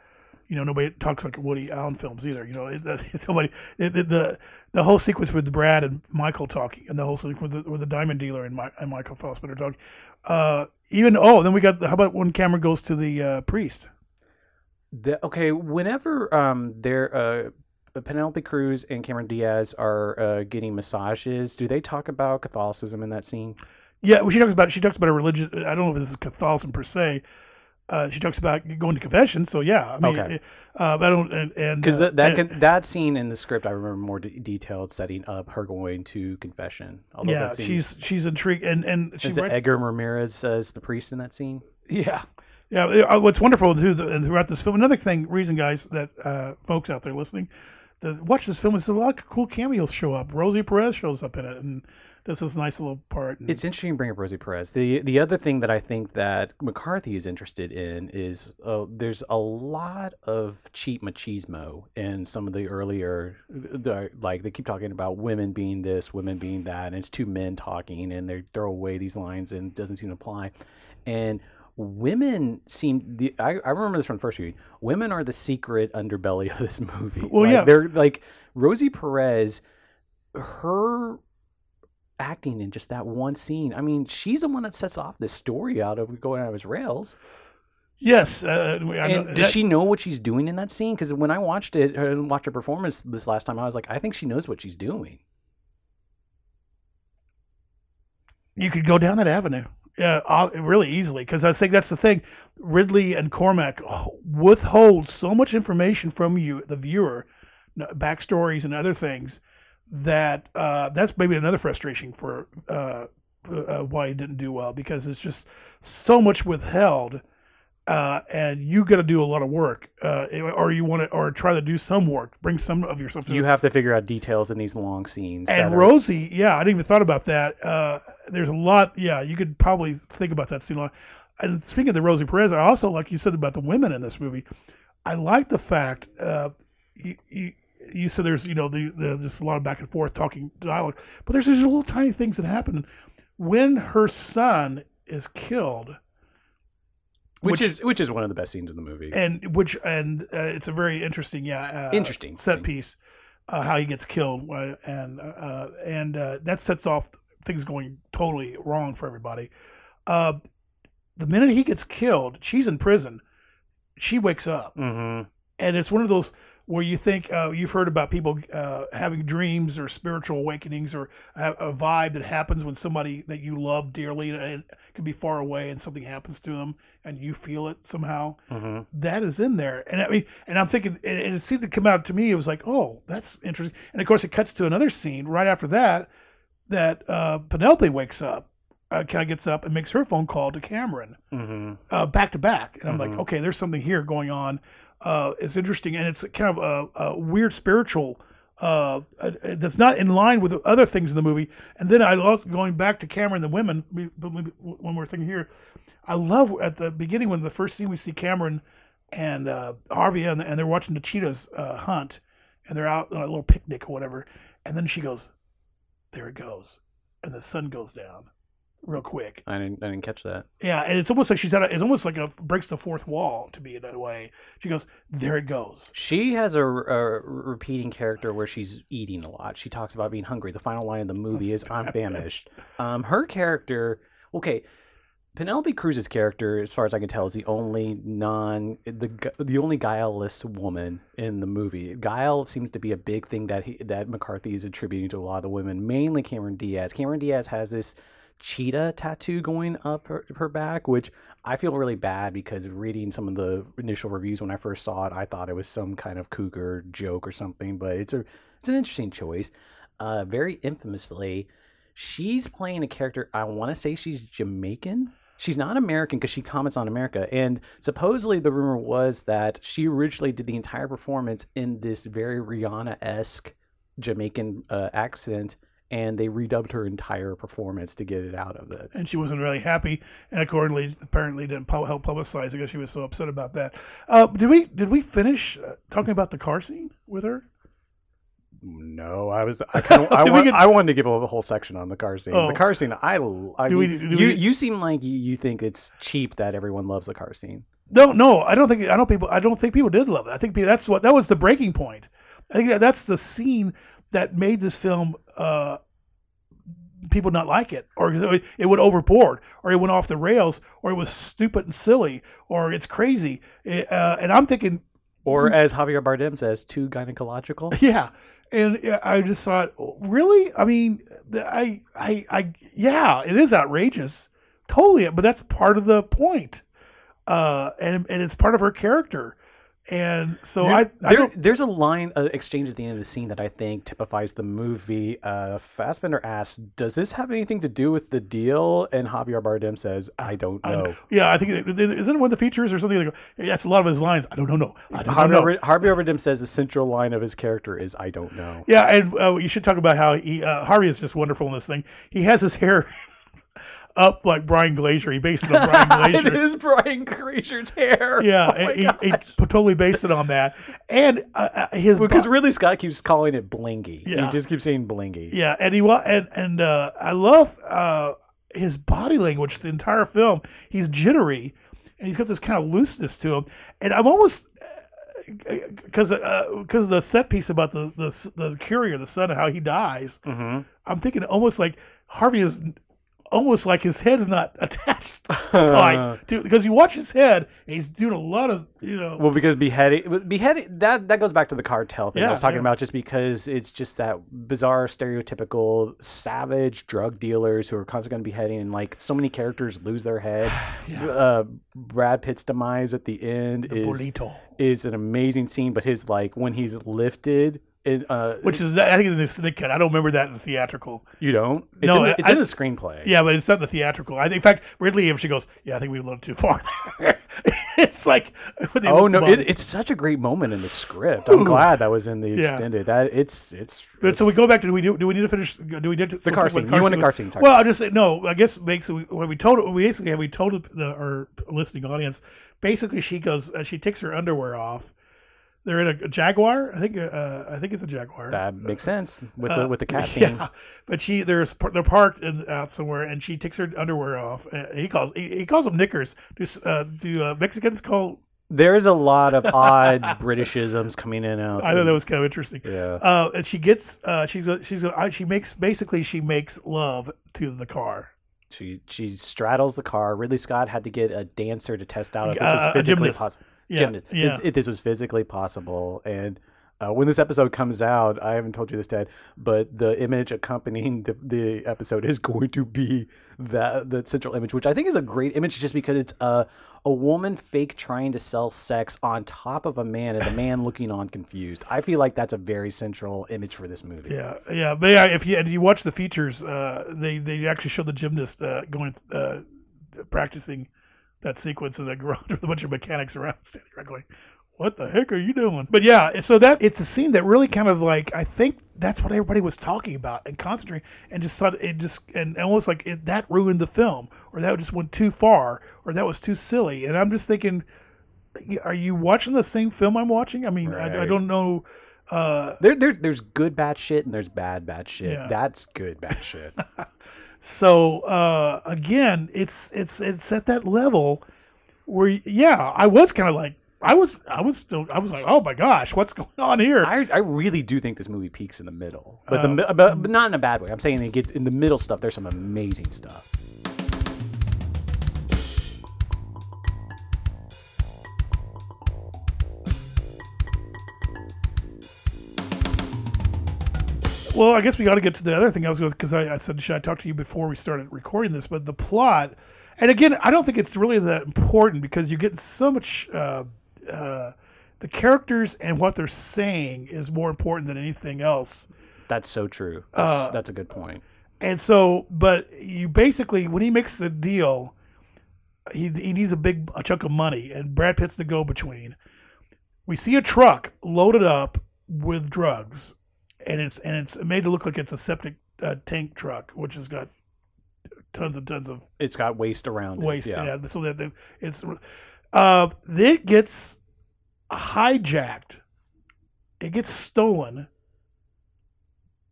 you know, nobody talks like Woody Allen films either. You know, it, nobody. It, the, the the whole sequence with Brad and Michael talking, and the whole sequence with the, with the diamond dealer and, My, and Michael Fassbender talking. Uh, even oh, then we got. How about when Cameron goes to the uh, priest? The, okay, whenever um, they're uh, Penelope Cruz and Cameron Diaz are uh, getting massages, do they talk about Catholicism in that scene? Yeah, well, she talks about she talks about a religion. I don't know if this is Catholicism per se. Uh, she talks about going to confession. So yeah, I mean, Okay. uh, I don't and Because uh, that that, and- can, that scene in the script, I remember more de- detailed, setting up her going to confession. Although yeah, that scene, she's she's intrigued and and she writes, Edgar Ramirez as the priest in that scene? Yeah, yeah. uh, What's wonderful too and throughout this film. Another thing, reason guys that uh, folks out there listening, to watch this film is a lot of cool cameos show up. Rosie Perez shows up in it and this nice little part. And, It's interesting to bring up Rosie Perez. The the other thing that I think that McCarthy is interested in is uh, there's a lot of cheap machismo in some of the earlier, like they keep talking about women being this, women being that, and it's two men talking, and they throw away these lines and it doesn't seem to apply. And women seem the I, I remember this from the first read. Women are the secret underbelly of this movie. Well, Like, yeah. they're like Rosie Perez. Her acting in just that one scene. I mean, she's the one that sets off this story out of going out of its rails. yes, uh, know, And does that- she know what she's doing in that scene? Because when I watched it and watched her performance this last time, I was like, I think she knows what she's doing. you could go down that avenue. Yeah, uh, really easily because I think that's the thing. Ridley and Cormac withhold so much information from you, the viewer, backstories and other things that uh, that's maybe another frustration for uh, uh, why he didn't do well because it's just so much withheld, uh, and you got to do a lot of work, uh, or you want to, or try to do some work, bring some of yourself to You have to figure out details in these long scenes. and are- Rosie, yeah, I didn't even thought about that. Uh, there's a lot. Yeah, you could probably think about that scene a lot. And speaking of the Rosie Perez, I also like you said about the women in this movie. I like the fact uh, you, you, you said there's you know the, the, just a lot of back and forth talking dialogue, but there's these little tiny things that happen when her son is killed. which, is which is one of the best scenes in the movie. and which and uh, it's a very interesting yeah uh, Interesting. set piece uh, how he gets killed uh, and uh, and uh, that sets off things going totally wrong for everybody uh, the minute he gets killed she's in prison she wakes up hmm and it's one of those where you think uh, you've heard about people uh, having dreams or spiritual awakenings or a, a vibe that happens when somebody that you love dearly and could be far away and something happens to them and you feel it somehow hmm that is in there. And I mean, and I'm thinking, and it seemed to come out to me. It was like, oh, that's interesting. And of course, it cuts to another scene right after that. That uh, Penelope wakes up, uh, kind of gets up and makes her phone call to Cameron hmm uh, back to back. And I'm like, Mhm. okay, there's something here going on. Uh, it's interesting, and it's kind of a, a weird spiritual. Uh, that's not in line with other things in the movie. And then I lost going back to Cameron and the women. One more thing here, I love at the beginning when the first scene we see Cameron and uh, Javier and, and they're watching the cheetahs uh, hunt, and they're out on a little picnic or whatever. And then she goes, "There it goes," and the sun goes down real quick. I didn't I didn't catch that. Yeah, and it's almost like she's at a, it's almost like a breaks the fourth wall to be in that way. She goes, "There it goes." She has a, a repeating character where she's eating a lot. She talks about being hungry. The final line of the movie is "I'm famished." Um, her character, okay. Penelope Cruz's character, as far as I can tell, is the only non the the only guileless woman in the movie. Guile seems to be a big thing that he, that McCarthy is attributing to a lot of the women, mainly Cameron Diaz. Cameron Diaz has this cheetah tattoo going up her, her back, which I feel really bad because reading some of the initial reviews when I first saw it, I thought it was some kind of cougar joke or something. But it's a it's an interesting choice. Uh, very infamously, she's playing a character. I want to say she's Jamaican. She's not American because she comments on America. And supposedly the rumor was that she originally did the entire performance in this very Rihanna esque Jamaican uh, accent, and they redubbed her entire performance to get it out of it. and she wasn't really happy, and accordingly, apparently didn't help publicize it because she was so upset about that. Uh, did we did we finish uh, talking about the car scene with her? No, I was. I kind of. I, want, could- I wanted to give a whole section on the car scene. Oh. The car scene. I. Do we- do you. we- you seem like you, you think it's cheap that everyone loves the car scene. No, no, I don't think I don't people I don't think people did love it. I think that's what that was the breaking point. I think that that's the scene that made this film uh, people not like it, or it would overboard, or it went off the rails, or it was stupid and silly, or it's crazy. It, uh, and I'm thinking, Or as Javier Bardem says, too gynecological. yeah. And I just thought, really? I mean, I, I, I, yeah, it is outrageous, totally. But that's part of the point, uh, and and it's part of her character. And so There- I, I there- there's a line uh, exchange at the end of the scene that I think typifies the movie. Uh, Fassbender asks, "Does this have anything to do with the deal?" And Javier Bardem says, "I don't know." don't- yeah, I think isn't it one of the features or something? Like, that's a lot of his lines. I don't know. No, I don't know. Javier, Javier Bardem says the central line of his character is, "I don't know." Yeah, and uh, you should talk about how he uh, Javier is just wonderful in this thing. He has his hair up like Brian Grazer. He based it on Brian it Grazer. is Brian Grazer's hair. Yeah, Oh he, he totally based it on that. And uh, uh, his because bo- Ridley Scott keeps calling it blingy. Yeah. He just keeps saying blingy. yeah, and he wa- and and uh, I love uh, his body language the entire film. He's jittery, and he's got this kind of looseness to him. And I'm almost because because the set piece about the the the courier, the son, and how he dies. hmm I'm thinking almost like Javier is almost like his head is not attached tight to because you watch his head and he's doing a lot of you know Well, because beheading, beheading that that goes back to the cartel thing I was talking yeah. about. Just because it's just that bizarre, stereotypical, savage drug dealers who are constantly going to beheading, and like so many characters lose their head. yeah, Uh, Brad Pitt's demise at the end the is bolito, is an amazing scene, but his like when he's lifted, it, uh, which is I think in the sneak cut. I don't remember that in the theatrical. you don't. It's No, in the, it's I- in the screenplay. Yeah, but it's not the theatrical. I think, in fact, Ridley, if she goes, yeah, I think we went a little too far there. it's like Oh no! It, it's such a great moment in the script. I'm glad that was in the Yeah. extended. That it's it's. But so we go back to do we do, do we need to finish? Do we need to the car scene. You want a car scene? Talk Well, I just say no. I guess basically when we told we basically have we told the our listening audience basically she goes uh, she takes her underwear off. They're in a, Jaguar. I think uh, I think it's a Jaguar. That makes sense with Uh, the with the cat theme. Yeah, but she there's they're parked in, out somewhere, and she takes her underwear off. Uh, he calls he, he calls them knickers. Do uh, do uh, Mexicans call? There's a lot of odd Britishisms coming in and out. I thought that was kind of interesting. yeah. Uh, and she gets uh, she's she's uh, she makes basically she makes love to the car. She she straddles the car. Ridley Scott had to get a dancer to test out if this Uh, was physically gymnast. possible. Yeah, Gymnast. yeah. If, if this was physically possible, and uh, when this episode comes out, I haven't told you this, Dad, but the image accompanying the, the episode is going to be that the central image, which I think is a great image, just because it's a a woman fake trying to sell sex on top of a man, and the man looking on confused. I feel like that's a very central image for this movie. Yeah, yeah, but yeah, if you if you watch the features, uh, they they actually show the gymnast uh, going uh, practicing that sequence in the garage with a bunch of mechanics around standing around going, "What the heck are you doing?" But yeah, so that it's a scene that really kind of like I think that's what everybody was talking about and concentrating and just thought it just and almost like it, that ruined the film or that just went too far or that was too silly. And I'm just thinking, are you watching the same film I'm watching? I mean, I, I don't know. Uh, There, there, there's good bad shit and there's bad bad shit. Yeah. That's good bad shit. So uh, again, it's it's it's at that level where yeah, I was kind of like I was I was still I was like oh my gosh, what's going on here? I, I really do think this movie peaks in the middle, but the Um, mi- but, but not in a bad way. I'm saying it gets in the middle stuff. There's some amazing stuff. Well, I guess we got to get to the other thing I was going because I, I said should I talk to you before we started recording this, but the plot, and again, I don't think it's really that important because you get so much. Uh, uh, the characters and what they're saying is more important than anything else. That's so true. That's, Uh, that's a good point. And so, but you basically, when he makes the deal, he, he needs a big a chunk of money, and Brad Pitt's the go between. We see a truck loaded up with drugs, and it's and it's made to look like it's a septic uh, tank truck, which has got tons and tons of It's got waste around it. waste. Yeah. Yeah. so that the, it's uh, it gets hijacked. It gets stolen.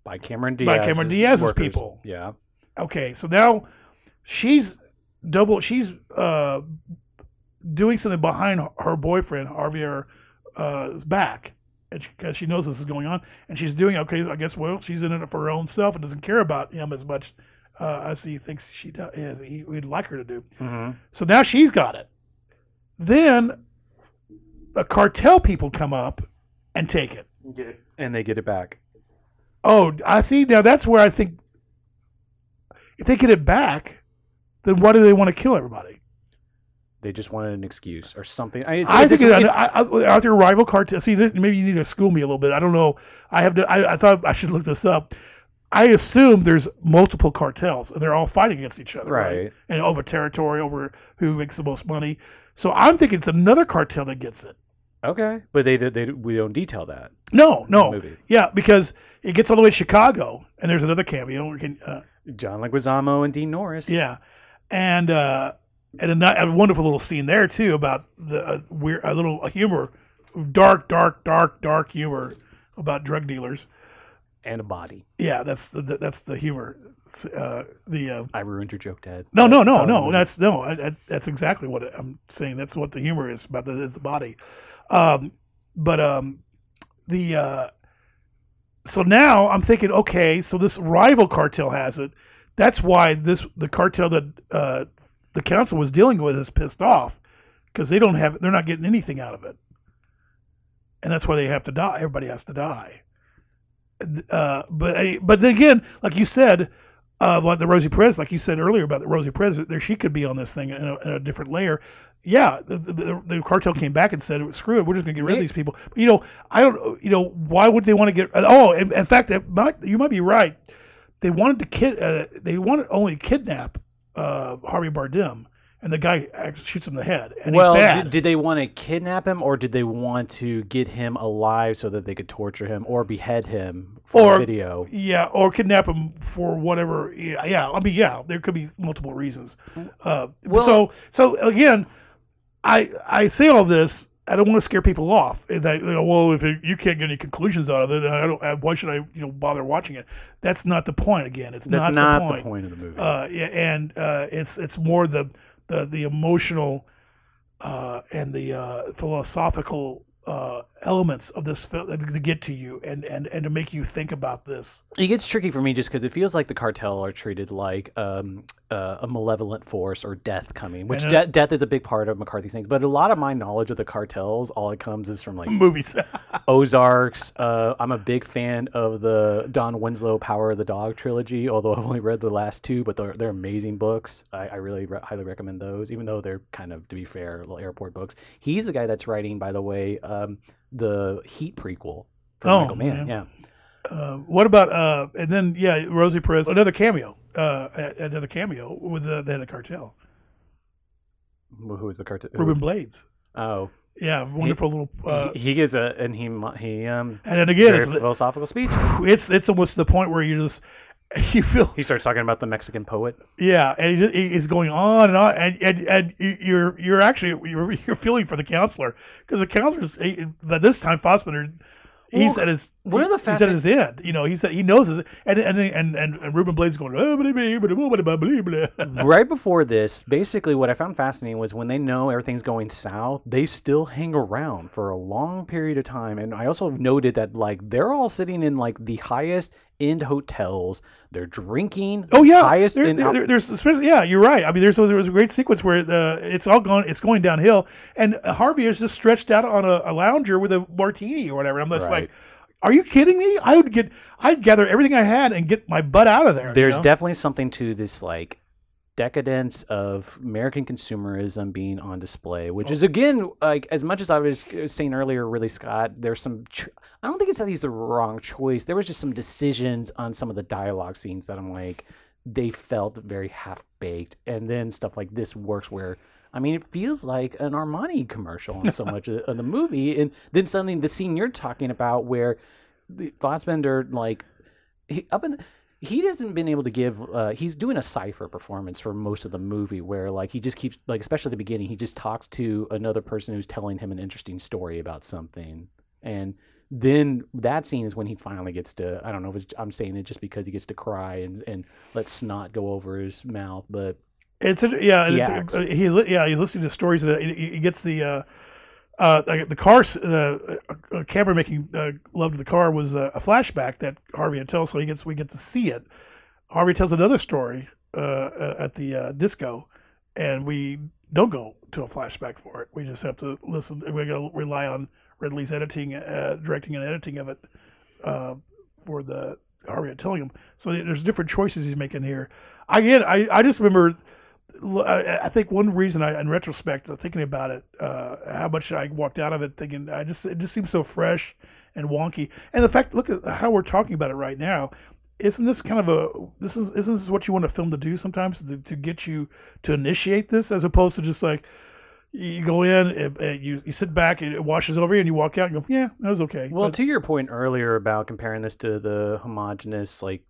By Cameron Diaz. By Cameron Diaz's people. Yeah. Okay, so now she's double. She's uh, doing something behind her boyfriend Javier uh, back, because she, knows this is going on, and she's doing okay. I guess well, she's in it for her own self and doesn't care about him as much uh, as he thinks she does. As he would like her to do. hmm So now she's got it. Then the cartel people come up and take it. Get it. And they get it back. Oh, I see. Now that's where I think if they get it back, then why do they want to kill everybody? They just wanted an excuse or something. I, it's, I it's- think it, it's- I, I, are there rival cartels? See, this, maybe you need to school me a little bit. I don't know. I have to. I, I thought I should look this up. I assume there's multiple cartels and they're all fighting against each other, right? Right. And over territory, over who makes the most money. So I'm thinking it's another cartel that gets it. okay, but they did. They we don't detail that. No, no, yeah, because it gets all the way to Chicago, and there's another cameo. We can, uh, John Leguizamo and Dean Norris. Yeah, and uh, and a, a wonderful little scene there too about the uh, weird a little humor, dark, dark, dark, dark humor about drug dealers. And a body. Yeah, that's the that's the humor. Uh, the uh, I ruined your joke, Ted. no, no, no, no. That's no. I, I, that's exactly what I'm saying. That's what the humor is about. The, is the body. Um, but um, the uh, so now I'm thinking, okay, so this rival cartel has it. That's why this the cartel that uh, the council was dealing with is pissed off because they don't have they're not getting anything out of it, and that's why they have to die. Everybody has to die. Uh, but but then again, like you said, uh, like the Rosie Perez, like you said earlier about the Rosie Perez, there she could be on this thing in a, in a different layer. Yeah, the, the, the cartel came back and said, "Screw it, we're just going to get rid of these people." But, you know, I don't. You know, why would they want to get? Oh, in, in fact, might, you might be right. They wanted to kid. Uh, they wanted only kidnap uh, Javier Bardem, and the guy shoots him in the head, and well, he's bad. did, did they want to kidnap him, or did they want to get him alive so that they could torture him or behead him for Or- video? Yeah, or kidnap him for whatever. Yeah, yeah. I mean, yeah, there could be multiple reasons. Uh, Well- so, so again, I I say all this. I don't want to scare people off. That you know, well, if it, you can't get any conclusions out of it, I don't. I- Why should I, you know, bother watching it? That's not the point. Again, it's That's not, not, the point. the point of the movie. Uh, yeah, and uh, it's it's more the the the emotional uh, and the uh, philosophical uh, elements of this film to get to you and, and and to make you think about this. It gets tricky for me just because it feels like the cartel are treated like um, uh, a malevolent force or death coming, which de- death is a big part of McCarthy's things. But a lot of my knowledge of the cartels, all it comes is from like Movies. Ozarks. Uh, I'm a big fan of the Don Winslow Power of the Dog trilogy, although I've only read the last two, but they're, they're amazing books. I, I really re- highly recommend those, even though they're kind of, to be fair, little airport books. He's the guy that's writing, by the way, um, the Heat prequel for Oh, Michael Mann. yeah. Yeah. Uh, what about uh, and then yeah, Rosie Perez, another cameo, uh, another cameo with the, the head of cartel, Who who is the cartel? Ruben Blades. Oh, Yeah, wonderful little. Uh, he, he gives a and he he um and then again, very it's philosophical speech. it's it's almost the point where you just you feel He starts talking about the Mexican poet. Yeah, and he just, he- he's going on and on, and and, and you're you're actually you're, you're feeling for the counselor because the counselor's he- at this time Fassbender, he's Well, at his one of the he's at his end. You know, he's at, he knows his and and and and, and Ruben Blades going right before this, basically what I found fascinating was when they know everything's going south, they still hang around for a long period of time. And I also noted that like they're all sitting in like the highest end hotels. They're drinking. Oh yeah, highest there, there- there- there's especially yeah, you're right. I mean, there's there was a great sequence where the it's all going it's going downhill, and Javier is just stretched out on a, a lounger with a martini or whatever. I'm just Right. like, Are you kidding me? I would get, I'd gather everything I had and get my butt out of there. you There's know? definitely something to this like decadence of American consumerism being on display, which oh. is again like as much as I was saying earlier, Ridley Scott. There's some. Ch- I don't think it's that he's the wrong choice. There was just some decisions on some of the dialogue scenes that I'm like they felt very half baked, and then stuff like this works where. I mean, it feels like an Armani commercial in so much of the movie, and then suddenly the scene you're talking about, where the Fassbender like he, up in he hasn't been able to give uh, he's doing a cipher performance for most of the movie where like he just keeps like especially at the beginning he just talks to another person who's telling him an interesting story about something. And then that scene is when he finally gets to i don't know if it's, i'm saying it just because he gets to cry and, and let snot go over his mouth but It's a, yeah, He it's, uh, he's yeah he's listening to stories and he, he gets the uh, uh, the car the uh, Cameron making uh, love to the car was a, a flashback that Javier had told, so he gets we get to see it. Javier tells another story uh, at the uh, disco, and we don't go to a flashback for it. We just have to listen. We got to rely on Ridley's editing, uh, directing, and editing of it for the Javier telling him. So there's different choices he's making here. Again, I I just remember. I I think one reason I, in retrospect, uh, thinking about it, uh, how much I walked out of it thinking, I just it just seems so fresh and wonky. And the fact, look at how we're talking about it right now. Isn't this kind of a this is isn't this what you want a film to do sometimes to, to get you to initiate this as opposed to just like you go in, it, it- you you sit back, and it washes over you, and you walk out and go, yeah, that was okay. well But- to your point earlier about comparing this to the homogenous like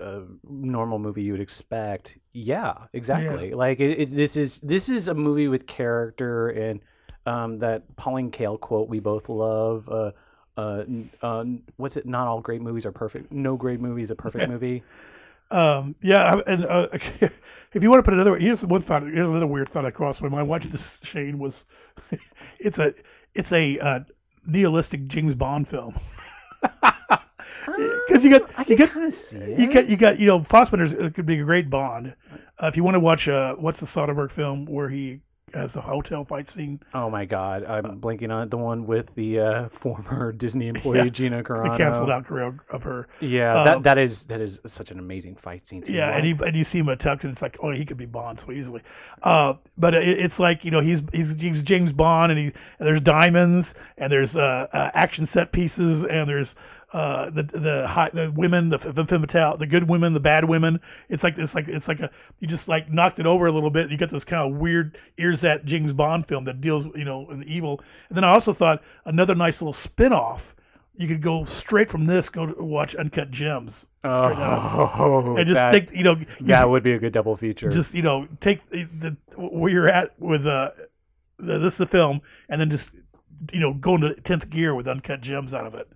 uh, normal movie you would expect yeah exactly like it, it, this is this is a movie with character and um, that Pauline Kael quote we both love uh, uh, uh, what's it not all great movies are perfect no great movie is a perfect movie Um, yeah, and uh, if you want to put another, way here's one thought. Here's another weird thought I crossed my mind watching this. Shane was, it's a, it's a uh, nihilistic James Bond film. Because you got, I you can get, kind it you got, you got, you know, Fassbender's uh, could be a great Bond. Uh, if you want to watch, uh, what's the Soderbergh film where he has the hotel fight scene? oh my god I'm blinking on it the one with the uh, former Disney employee Yeah, Gina Carano The canceled out career of her. yeah Uh, that that is that is such an amazing fight scene too. Yeah, and, he, and you see him at Tux, and it's like, oh, he could be Bond so easily. Uh, but it, it's like you know he's he's, he's James Bond, and he and there's diamonds, and there's uh, uh, action set pieces, and there's uh, the the high, the women, the femme fatale, the good women, the bad women. It's like it's like it's like a you just like knocked it over a little bit. And you get this kind of weird ears at James Bond film that deals with you know in evil. And then I also thought another nice little spin off. You could go straight from this, go to watch Uncut Gems. Straight out oh, and just that, think, you know, you that would be a good double feature. just you know take the, the where you're at with uh the, this is the film, and then just you know going to tenth gear with uncut gems out of it,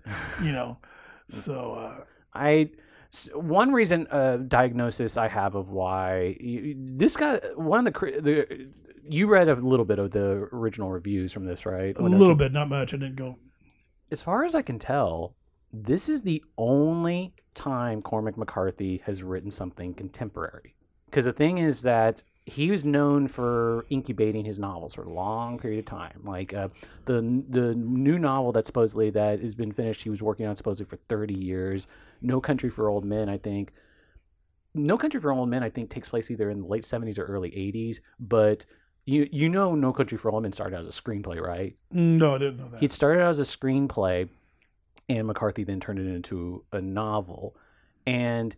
you know. So uh, I one reason uh, diagnosis I have of why you, this guy one of the, the you read a little bit of the original reviews from this right a little bit, not much. I didn't go. as far as I can tell this is the only time Cormac McCarthy has written something contemporary because the thing is that he was known for incubating his novels for a long period of time. Like uh, the the new novel that supposedly that has been finished, he was working on supposedly for thirty years. No Country for Old Men, I think. No Country for Old Men, I think, takes place either in the late seventies or early eighties. But you you know, No Country for Old Men started out as a screenplay, right? No, I didn't know that. He'd started out as a screenplay, and McCarthy then turned it into a novel. And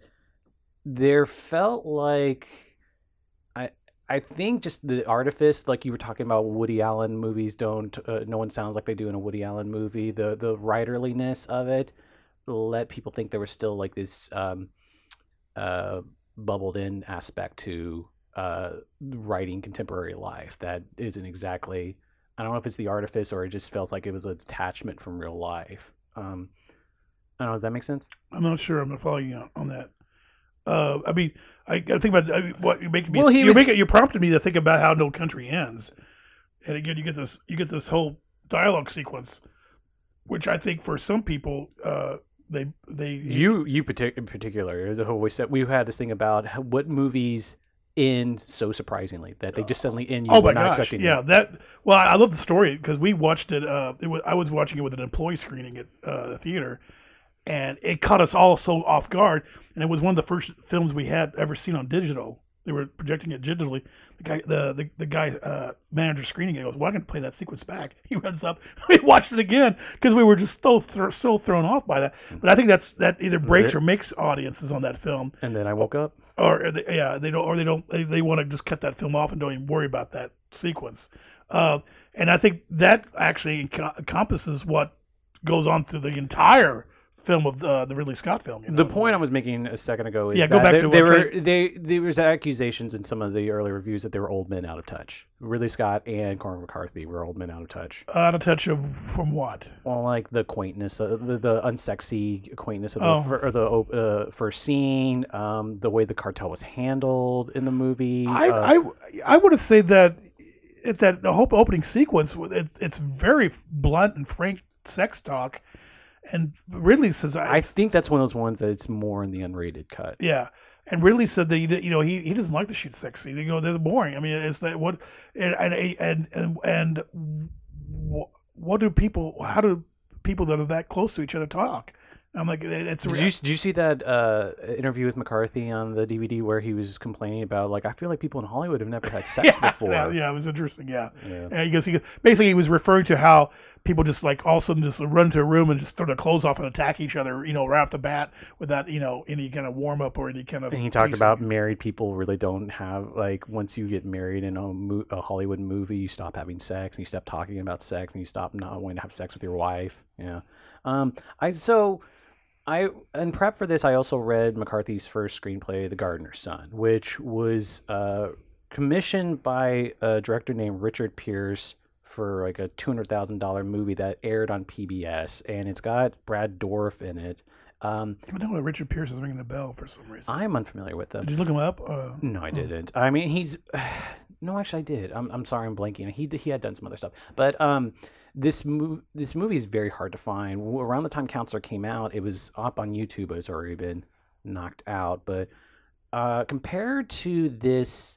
there felt like I think just the artifice, like you were talking about, Woody Allen movies don't. Uh, no one sounds like they do in a Woody Allen movie. The the writerliness of it let people think there was still like this um, uh, bubbled in aspect to uh, writing contemporary life that isn't exactly. I don't know if it's the artifice or it just feels like it was a detachment from real life. Um, I don't know. Does that make sense? I'm not sure. I'm gonna follow you on that. Uh, I mean, I got to think about I mean, what you make me. Well, he you're was- making you prompted me to think about how No Country ends, and again, you get this you get this whole dialogue sequence, which I think for some people, uh, they they You, you partic- in particular, as always said, we had this thing about how, what movies end so surprisingly that they just suddenly end. You Oh my not gosh! expecting Yeah, it. that. Well, I I love the story because we watched it. Uh, it was I was watching it with an employee screening at uh, the theater, and it caught us all so off guard. And it was one of the first films we had ever seen on digital. They were projecting it digitally. The guy, the the, the guy uh, manager screening it goes, "Well, I can play that sequence back." He runs up. We watched it again because we were just so th- so thrown off by that. But I think that's that either breaks or makes audiences on that film, And then I woke up. or they, yeah, they don't, or they don't, they, they want to just cut that film off and don't even worry about that sequence. Uh, and I think that actually encompasses what goes on through the entire film of the, the Ridley Scott film. You know? The point I was making a second ago is Yeah, go that back they, to they were they there was accusations in some of the early reviews that they were old men out of touch. Ridley Scott and Cormac McCarthy were old men out of touch. out of touch of from what? Well, like the quaintness, uh, the, the unsexy quaintness of the, Oh. the uh, first scene, um, the way the cartel was handled in the movie. I, uh, I I would have said that it, that the whole opening sequence it's it's very blunt and frank sex talk, and Ridley says I think that's one of those ones that it's more in the unrated cut. Yeah, and Ridley said that he you know he, he doesn't like to shoot sex scenes. They go, "That's boring." I mean, it's that what and and and and, and what do people? How do people that are that close to each other talk? I'm like, it- it's Did you, did you see that uh, interview with McCarthy on the DVD where he was complaining about like I feel like people in Hollywood have never had sex yeah, before. yeah, yeah, it was interesting. Yeah, Yeah. yeah. He goes, he goes, basically he was referring to how people just like all of a sudden just run to a room and just throw their clothes off and attack each other, you know, right off the bat without you know any kind of warm up or any kind of. And he talked about married people really don't have like once you get married in a, mo- a Hollywood movie, you stop having sex and you stop talking about sex and you stop not wanting to have sex with your wife. Yeah. Um. I so. I in prep for this, I also read McCarthy's first screenplay, The Gardener's Son, which was uh, commissioned by a director named Richard Pearce for like a two hundred thousand dollar movie that aired on PBS, and it's got Brad Dourif in it. Um, I don't know. Richard Pearce is ringing the bell for some reason. I'm unfamiliar with them. Did you look him up? Uh, No, I didn't. I mean, he's no, actually, I did. I'm, I'm sorry, I'm blanking. He he had done some other stuff, but um, this mo- this movie is very hard to find. Around the time Counselor came out, it was up on YouTube. It's already been knocked out, but uh, compared to this,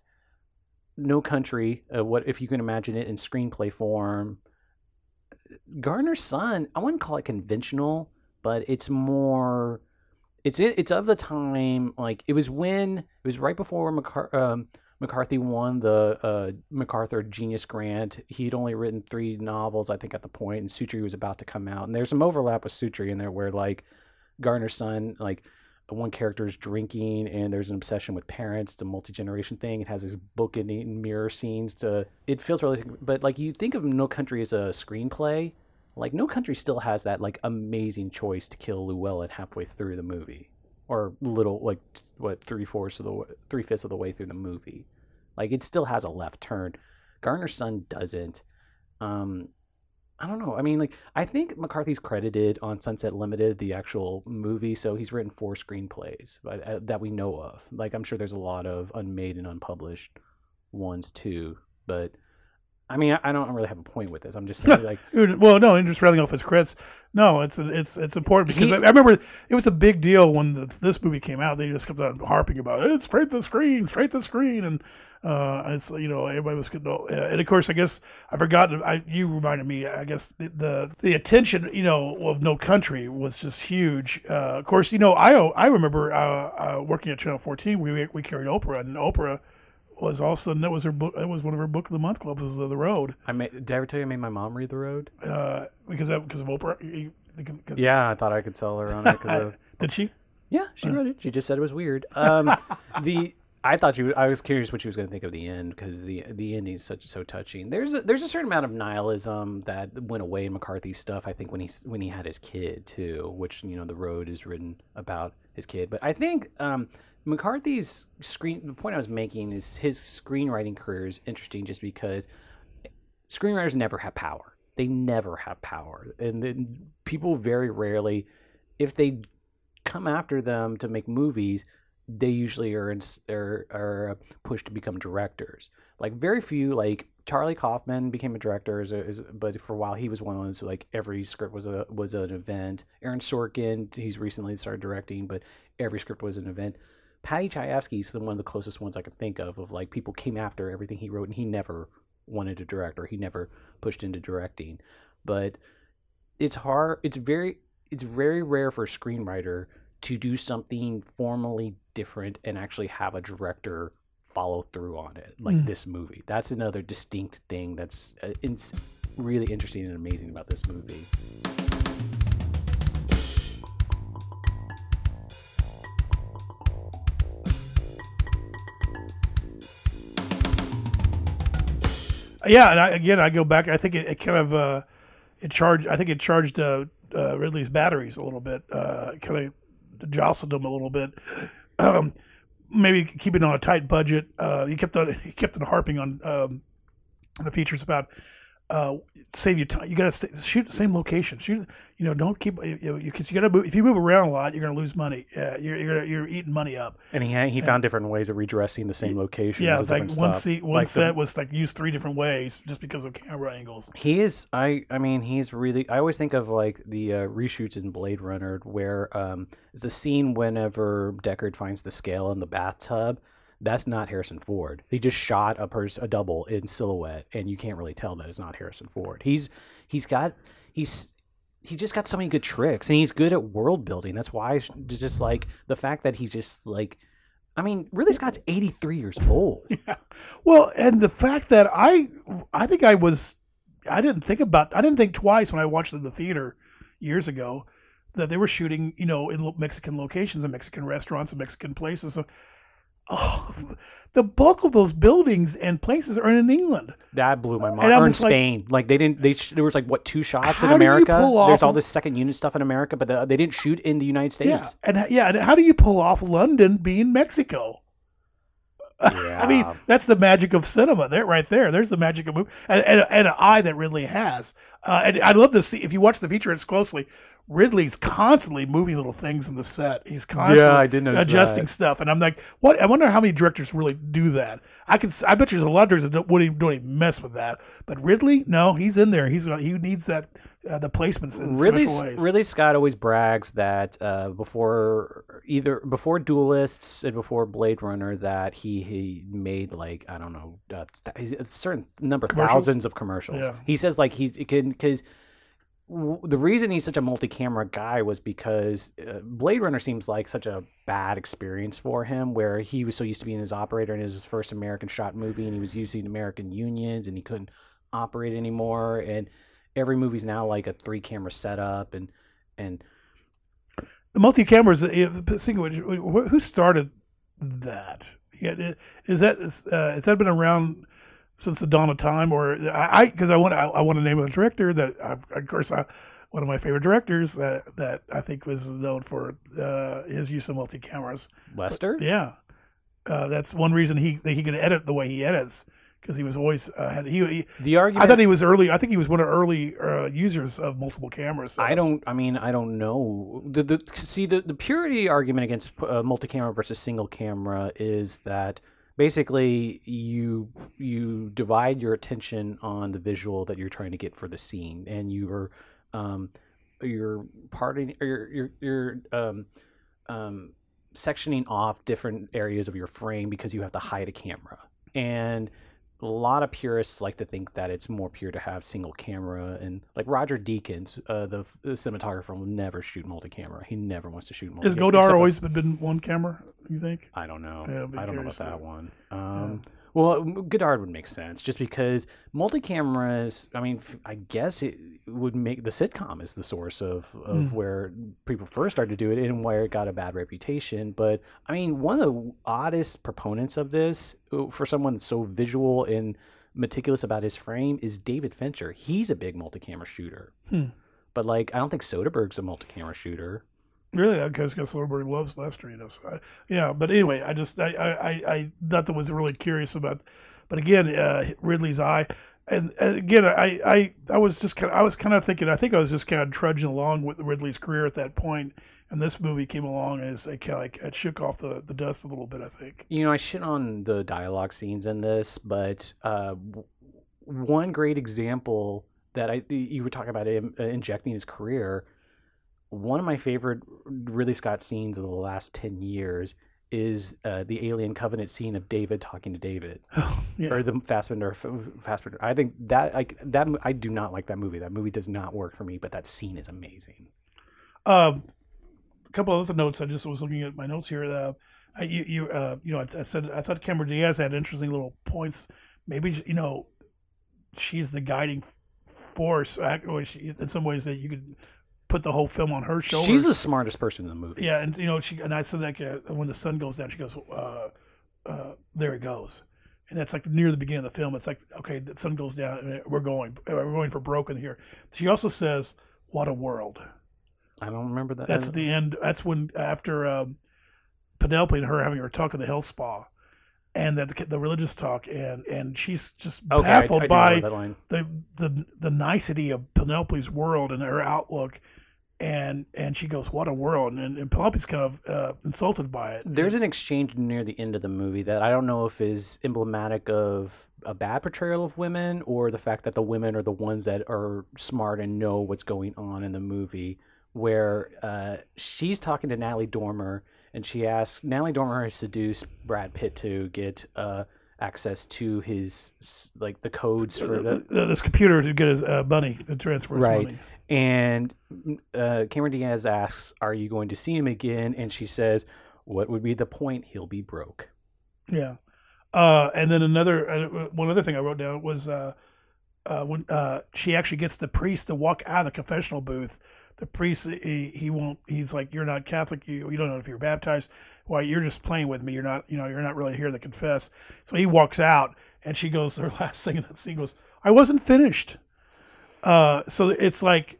No Country, uh, what if you can imagine it in screenplay form? Gardener's Son, I wouldn't call it conventional, but it's more it's it, it's of the time like it was when it was right before McCar- um, McCarthy won the uh, MacArthur Genius Grant. He'd only written three novels, I think, at the point, and Suttree was about to come out. And there's some overlap with Suttree in there, where like Gardener's Son, like one character is drinking, and there's an obsession with parents. It's a multi generation thing. It has these book and mirror scenes. To it feels really, but like you think of No Country as a screenplay, like No Country still has that like amazing choice to kill Llewellyn halfway through the movie, or little like what three fourths of the three fifths of the way through the movie. Like it still has a left turn. Gardener's Son doesn't. Um, I don't know. I mean, like I think McCarthy's credited on Sunset Limited, the actual movie, so he's written four screenplays but, uh, that we know of. Like I'm sure there's a lot of unmade and unpublished ones too, but. I mean, I- don't really have a point with this. I'm just saying, like, Well, no, and just railing off his credits. No, it's it's it's important because He- I, I remember it was a big deal when the, this movie came out. They just kept on harping about it. It's straight to the screen, straight to the screen, and uh, it's you know everybody was getting. uh, And of course, I guess I forgot. I you reminded me. I guess the the, the attention you know of No Country was just huge. Uh, of course, you know I I remember uh, uh, working at Channel 14. We we carried Oprah, and Oprah was also that was her book. That was one of her book of the month clubs. Was the, the Road I made, did I ever tell you I made my mom read The Road? uh, because of, because of Oprah. Because- Yeah, I thought I could sell her on it. 'cause of, Did she? yeah, she read it. She just said it was weird. Um, the I thought she. Was, I was curious what she was going to think of the end because the the ending is such so touching. There's a, there's a certain amount of nihilism that went away in McCarthy's stuff. I think when he when he had his kid too, which you know the road is written about his kid. But I think um, McCarthy's screen. The point I was making is his screenwriting career is interesting just because screenwriters never have power. They never have power, and then people very rarely, if they come after them to make movies, they usually are in, are, are pushed to become directors. Like very few, like Charlie Kaufman became a director, but for a while he was one of those like every script was a was an event. Aaron Sorkin, he's recently started directing, but every script was an event. Paddy Chayefsky is one of the closest ones I can think of of like people came after everything he wrote and he never wanted to direct or he never pushed into directing. But it's hard. It's very it's very rare for a screenwriter to do something formally different and actually have a director follow through on it like Mm. this movie. That's another distinct thing that's uh, it's really interesting and amazing about this movie. Yeah, and I, again, I go back. I think it, it kind of uh, it charged. I think it charged uh, uh, Ridley's batteries a little bit. Uh, kind of jostled them a little bit. Um, maybe keeping on a tight budget. Uh, he kept on he kept on harping on um, the features about uh, save you time. You got to shoot the same location. Shoot, you know, don't keep you know, you, 'cause you got to move. If you move around a lot, you're going to lose money. Uh, you're you're, gonna, you're eating money up. And he he found different ways of redressing the same location. Yeah, like one seat, one set was like used three different ways just because of camera angles. He is. I. I mean, he's really. I always think of like the uh, reshoots in Blade Runner, where um, a scene whenever Deckard finds the scale in the bathtub. That's not Harrison Ford. He just shot a person, a double in silhouette, and you can't really tell that it's not Harrison Ford. He's he's got he's he just got so many good tricks, and he's good at world building. That's why just like the fact that he's just like. I mean, Ridley Scott's 83 years old. Yeah. Well, and the fact that I, I think I was, I didn't think about, I didn't think twice when I watched it in the theater years ago that they were shooting, you know, in Mexican locations and Mexican restaurants and Mexican places. So, oh, the bulk of those buildings and places are in England. That blew my mind. Or in just like- Spain, like, they didn't. They sh- there was like what two shots in America. There's all this second unit stuff in America, but the, they didn't shoot in the United States. Yeah, and yeah, and how do you pull off London being Mexico? Yeah. I mean, that's the magic of cinema. There, right there. There's the magic of movie, and, and, and an eye that Ridley has. Uh, and I'd love to see if you watch the feature features closely. Ridley's constantly moving little things in the set. He's constantly Yeah, I did notice adjusting that. stuff, and I'm like, what? I wonder how many directors really do that. I can, I bet you there's a lot of directors that don't, wouldn't even, don't even mess with that. But Ridley, no, he's in there. He's he needs that uh, the placements in Ridley, special ways. Ridley Scott always brags that uh, before either before Duelists and before Blade Runner that he, he made like I don't know uh, th- a certain number thousands of commercials. Yeah. He says like he can because the reason he's such a multi-camera guy was because uh, Blade Runner seems like such a bad experience for him, where he was so used to being his operator in his first American shot movie, and he was using American unions, and he couldn't operate anymore, and every movie's now like a three-camera setup, and and the multi cameras. Speaking of which, who started that? Is that uh, has that been around since the dawn of time, or I because I, want I, I want to name a director that I, of course I, one of my favorite directors that that I think was known for uh, his use of multi cameras. Lester. Yeah, uh, that's one reason he that he can edit the way he edits because he was always uh, had he, he The argument. I thought he was early. I think he was one of the early uh, users of multiple cameras. I don't. I mean, I don't know. The, the see the, the purity argument against uh, multi-camera versus single camera is that basically you you divide your attention on the visual that you're trying to get for the scene, and you're um, you're parting you're you're, you're um, um, sectioning off different areas of your frame because you have to hide a camera. And a lot of purists like to think that it's more pure to have single camera and like Roger Deakins, uh, the, the cinematographer, will never shoot multi-camera. He never wants to shoot multi. Has Godard always been one camera? You think? I don't know. Yeah, I don't know about that one. Um, Well, Godard would make sense just because multi-cameras. I mean, I guess it would make the sitcom is the source of of Mm. where people first started to do it and where it got a bad reputation. But I mean, one of the oddest proponents of this uh, for someone so visual and meticulous about his frame is David Fincher. He's a big multi-camera shooter. Hmm. But like, I don't think Soderbergh's a multi-camera shooter. Really? Because Soderbergh loves Lester, you know. So I, yeah, but anyway, I just I, I, I, thought that was really curious about. But again, uh, Ridley's eye, and, and again, I, I I was just kind of I was kind of thinking I think I was just kind of trudging along with Ridley's career at that point, and this movie came along and it's, it kind of like it shook off the, the dust a little bit. I think. you know, I shit on the dialogue scenes in this, but uh, one great example that I you were talking about him uh, injecting his career. One of my favorite Ridley Scott scenes of the last ten years is uh, the Alien Covenant scene of David talking to David, yeah. or the Fassbender. Fassbender. I think that like that. I do not like that movie. That movie does not work for me, but that scene is amazing. Um, a couple of other notes. I just was looking at my notes here. Uh, I, you, you, uh, you know, I, I said I thought Cameron Diaz had interesting little points. Maybe you know, she's the guiding force. Or she, in some ways, that you could put the whole film on her shoulders. She's the smartest person in the movie. Yeah, and you know, she and I said that uh, when the sun goes down, she goes, uh, uh, "There it goes," and that's like near the beginning of the film. It's like, okay, the sun goes down, and we're going, we're going for broken here. She also says, "What a world." I don't remember that. That's the end. That's when after um, Penelope and her having her talk at the health spa, and that the, the religious talk, and and she's just okay, baffled I do by remember that line. the the the nicety of Penelope's world and her outlook, and and she goes, "What a world!" and, and Penelope's kind of uh, insulted by it. There's an exchange near the end of the movie that I don't know if is emblematic of a bad portrayal of women or the fact that the women are the ones that are smart and know what's going on in the movie. Where uh, she's talking to Natalie Dormer and she asks Natalie Dormer has seduced Brad Pitt to get uh, access to his like the codes for the Uh, this computer to get his uh, money to transfer his Right. money. And uh, Cameron Diaz asks, "Are you going to see him again?" And she says, "What would be the point? He'll be broke." Yeah. Uh, and then another uh, one other thing I wrote down was uh, uh, when uh, she actually gets the priest to walk out of the confessional booth. The priest he, he won't. He's like, "You're not Catholic. You you don't know if you're baptized. Why you're just playing with me. You're not. You know you're not really here to confess." So he walks out, and she goes. Her last thing in that scene goes, "I wasn't finished." Uh, so it's like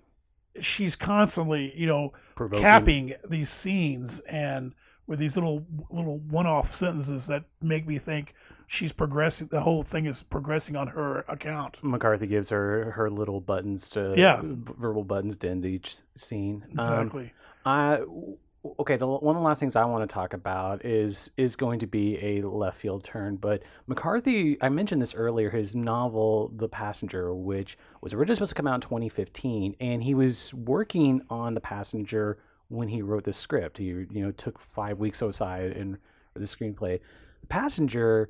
she's constantly, you know, Provoking. capping these scenes and with these little little one-off sentences that make me think she's progressing the whole thing is progressing on her account McCarthy gives her her little buttons to Yeah. verbal buttons to end each scene. Um, exactly I okay. The one of the last things I want to talk about is is going to be a left field turn, but McCarthy. I mentioned this earlier. His novel, The Passenger, which was originally supposed to come out in 2015, and he was working on The Passenger when he wrote the script. He you know took five weeks aside and the screenplay. The Passenger.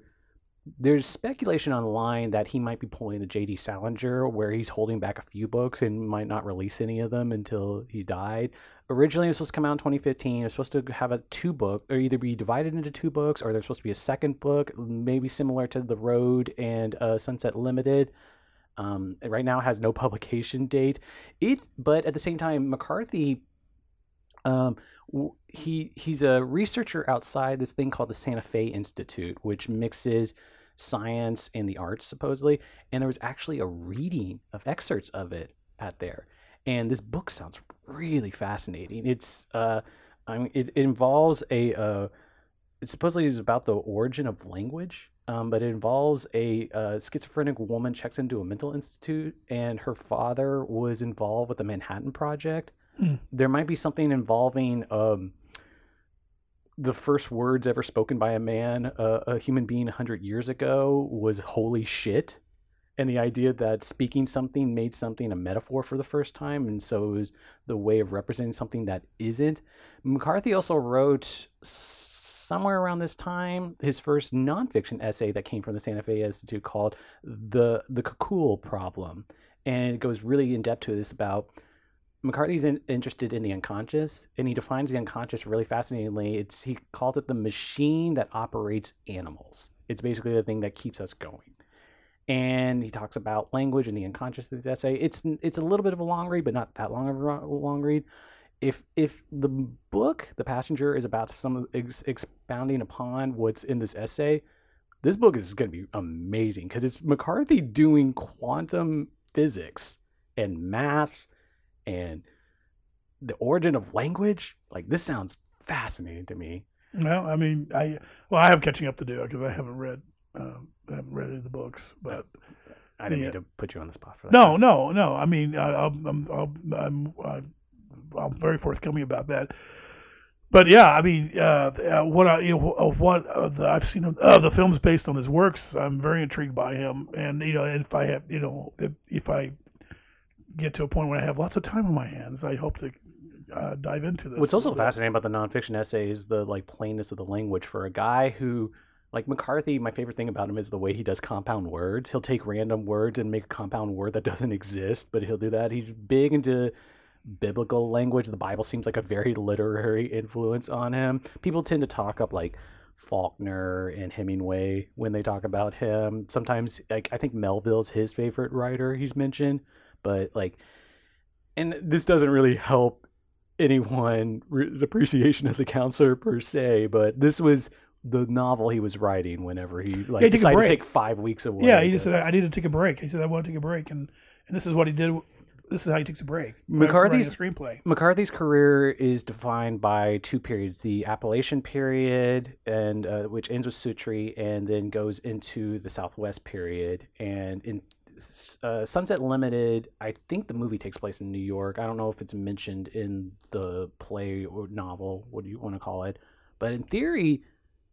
There's speculation online that he might be pulling the J.D. Salinger, where he's holding back a few books and might not release any of them until he's died originally it was supposed to come out in 2015. It was supposed to have a two book, or either be divided into two books, or there's supposed to be a second book, maybe similar to The Road and uh, Sunset Limited. Um, right now has no publication date. It, but at the same time, McCarthy, um, he he's a researcher outside this thing called the Santa Fe Institute, which mixes science and the arts supposedly. And there was actually a reading of excerpts of it at there and this book sounds really fascinating. It's uh, I mean, it, it involves a uh, it supposedly is about the origin of language, um, but it involves a uh, schizophrenic woman checks into a mental institute, and her father was involved with the Manhattan Project. Hmm. There might be something involving um, the first words ever spoken by a man, uh, a human being, hundred years ago, was "holy shit." and the idea that speaking something made something a metaphor for the first time, and so it was the way of representing something that isn't. McCarthy also wrote somewhere around this time his first nonfiction essay that came from the Santa Fe Institute called "the the Kekulé Problem," and it goes really in depth to this about. McCarthy's in, interested in the unconscious, and he defines the unconscious really fascinatingly. It's he calls it the machine that operates animals. It's basically the thing that keeps us going and he talks about language and the unconscious in his essay. It's it's a little bit of a long read, but not that long of a long read. If if the book, The Passenger, is about some ex- expounding upon what's in this essay, this book is going to be amazing because it's McCarthy doing quantum physics and math and the origin of language. Like this sounds fascinating to me. well i mean i well i have catching up to do because i haven't read um, I haven't read any of the books but I didn't Yeah. mean to put you on the spot for that. No, no, no. I mean, I, I'm, I'm, I'm, I'm, I'm, very forthcoming about that. But yeah, I mean, uh, uh, what I, you know, of what uh, the, I've seen of uh, the films based on his works, I'm very intrigued by him. And you know, if I have, you know, if, if I get to a point where I have lots of time on my hands, I hope to uh, dive into this. What's also fascinating about the nonfiction essay is the like plainness of the language for a guy who like McCarthy, my favorite thing about him is the way he does compound words. He'll take random words and make a compound word that doesn't exist, but he'll do that. He's big into biblical language. The Bible seems like a very literary influence on him. People tend to talk up like Faulkner and Hemingway when they talk about him. Sometimes, like I think Melville's his favorite writer. He's mentioned, but like, and this doesn't really help anyone's appreciation as a counselor per se. But this was the novel he was writing whenever he like Yeah, he decided to take five weeks away. Yeah, he to- just said I need to take a break. He said I want to take a break, and and this is what he did. This is how he takes a break. McCarthy's- screenplay. McCarthy's career is defined by two periods: the Appalachian period, and uh, which ends with Suttree, and then goes into the Southwest period. And in uh, Sunset Limited, I think the movie takes place in New York. I don't know if it's mentioned in the play or novel, what do you want to call it? But in theory,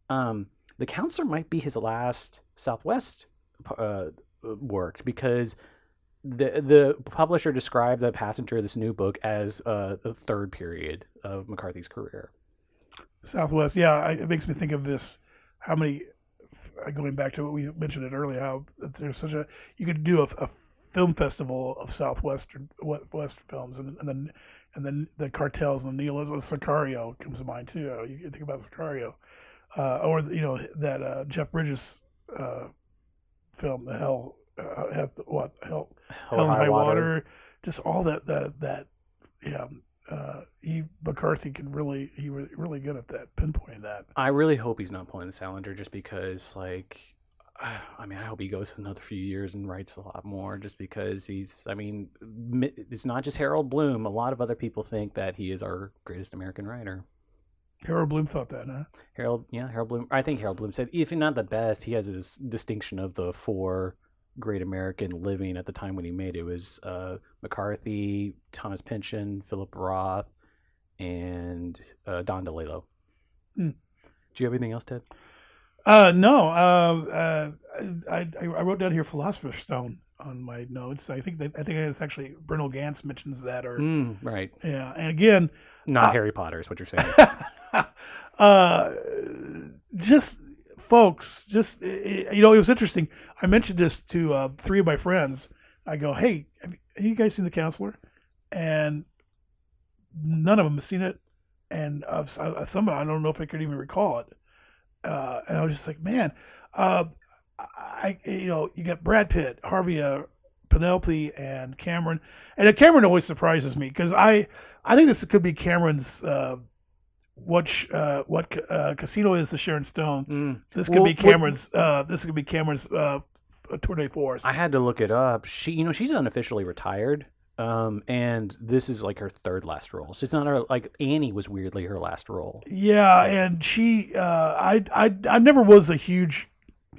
um, the counselor might be his last Southwest uh, work because the the publisher described the passenger of this new book as uh, the third period of McCarthy's career. Southwest. Yeah, it makes me think of this. How many? Going back to what we mentioned it earlier, how there's such a you could do a, a film festival of southwestern west films, and, and then and then the cartels and the nihilism. Sicario comes to mind too. You think about Sicario, uh, or you know that uh, Jeff Bridges uh, film, the Hell, uh, have what Hell Hell and High Water. just all that that that yeah. Uh, he McCarthy can really he was really good at that pinpointing that. I really hope he's not pulling the Salinger just because, like, I mean, I hope he goes another few years and writes a lot more just because he's, I mean, it's not just Harold Bloom. A lot of other people think that he is our greatest American writer. Harold Bloom thought that, huh? Harold, yeah, Harold Bloom. I think Harold Bloom said, if not the best, he has this distinction of the four great American living at the time when he made it. It was uh, McCarthy, Thomas Pynchon, Philip Roth, and uh, Don DeLillo. Hmm. Do you have anything else, Ted? Uh, no. Uh, uh, I, I I wrote down here Philosopher's Stone on my notes. I think that I think it's actually Bruno Ganz mentions that, or Mm, right. yeah. And again, Not Uh, Harry Potter is what you're saying. uh, just folks, just you know, it was interesting. I mentioned this to uh, three of my friends. I go, "Hey, have you- guys seen The Counselor?" And none of them have seen it. And uh, some, of them I don't know if I could even recall it. Uh, and I was just like, man, uh, I, you know, you got Brad Pitt, Harvey, uh, Penelope, and Cameron, and uh, Cameron always surprises me because I, I think this could be Cameron's. What sh- uh, what ca- uh, casino is to Sharon Stone? Mm. This could Well, be what- Cameron's. Uh, this could be Cameron's uh, tour de force. I had to look it up. She, you know, she's unofficially retired. Um, and this is like her third last role. So it's not her like Annie was weirdly her last role. Yeah, and she, uh, I, I, I never was a huge.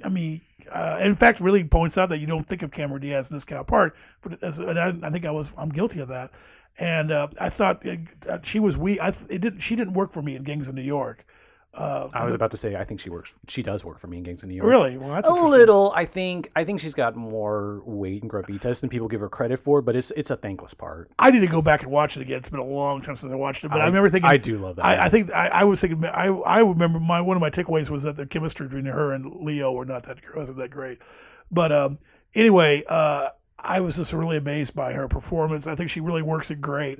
I mean, uh, in fact, really points out that you don't think of Cameron Diaz in this kind of part. But as, and I, I think I was, I'm guilty of that. And uh, I thought uh, she was weak. I, th- it didn't. She didn't work for me in Gangs of New York. Uh, I was about to say I think she works. She does work for me in Gangs of New York. really well. That's a little. I think. I think she's got more weight and gravitas than people give her credit for. But it's it's a thankless part. I need to go back and watch it again. It's been a long time since I watched it, but I, I- remember thinking. I do love that. I, I think I, I was thinking I I remember my one of my takeaways was that the chemistry between her and Leo were not that wasn't that great, but um anyway uh I was just really amazed by her performance. I think she really works it great,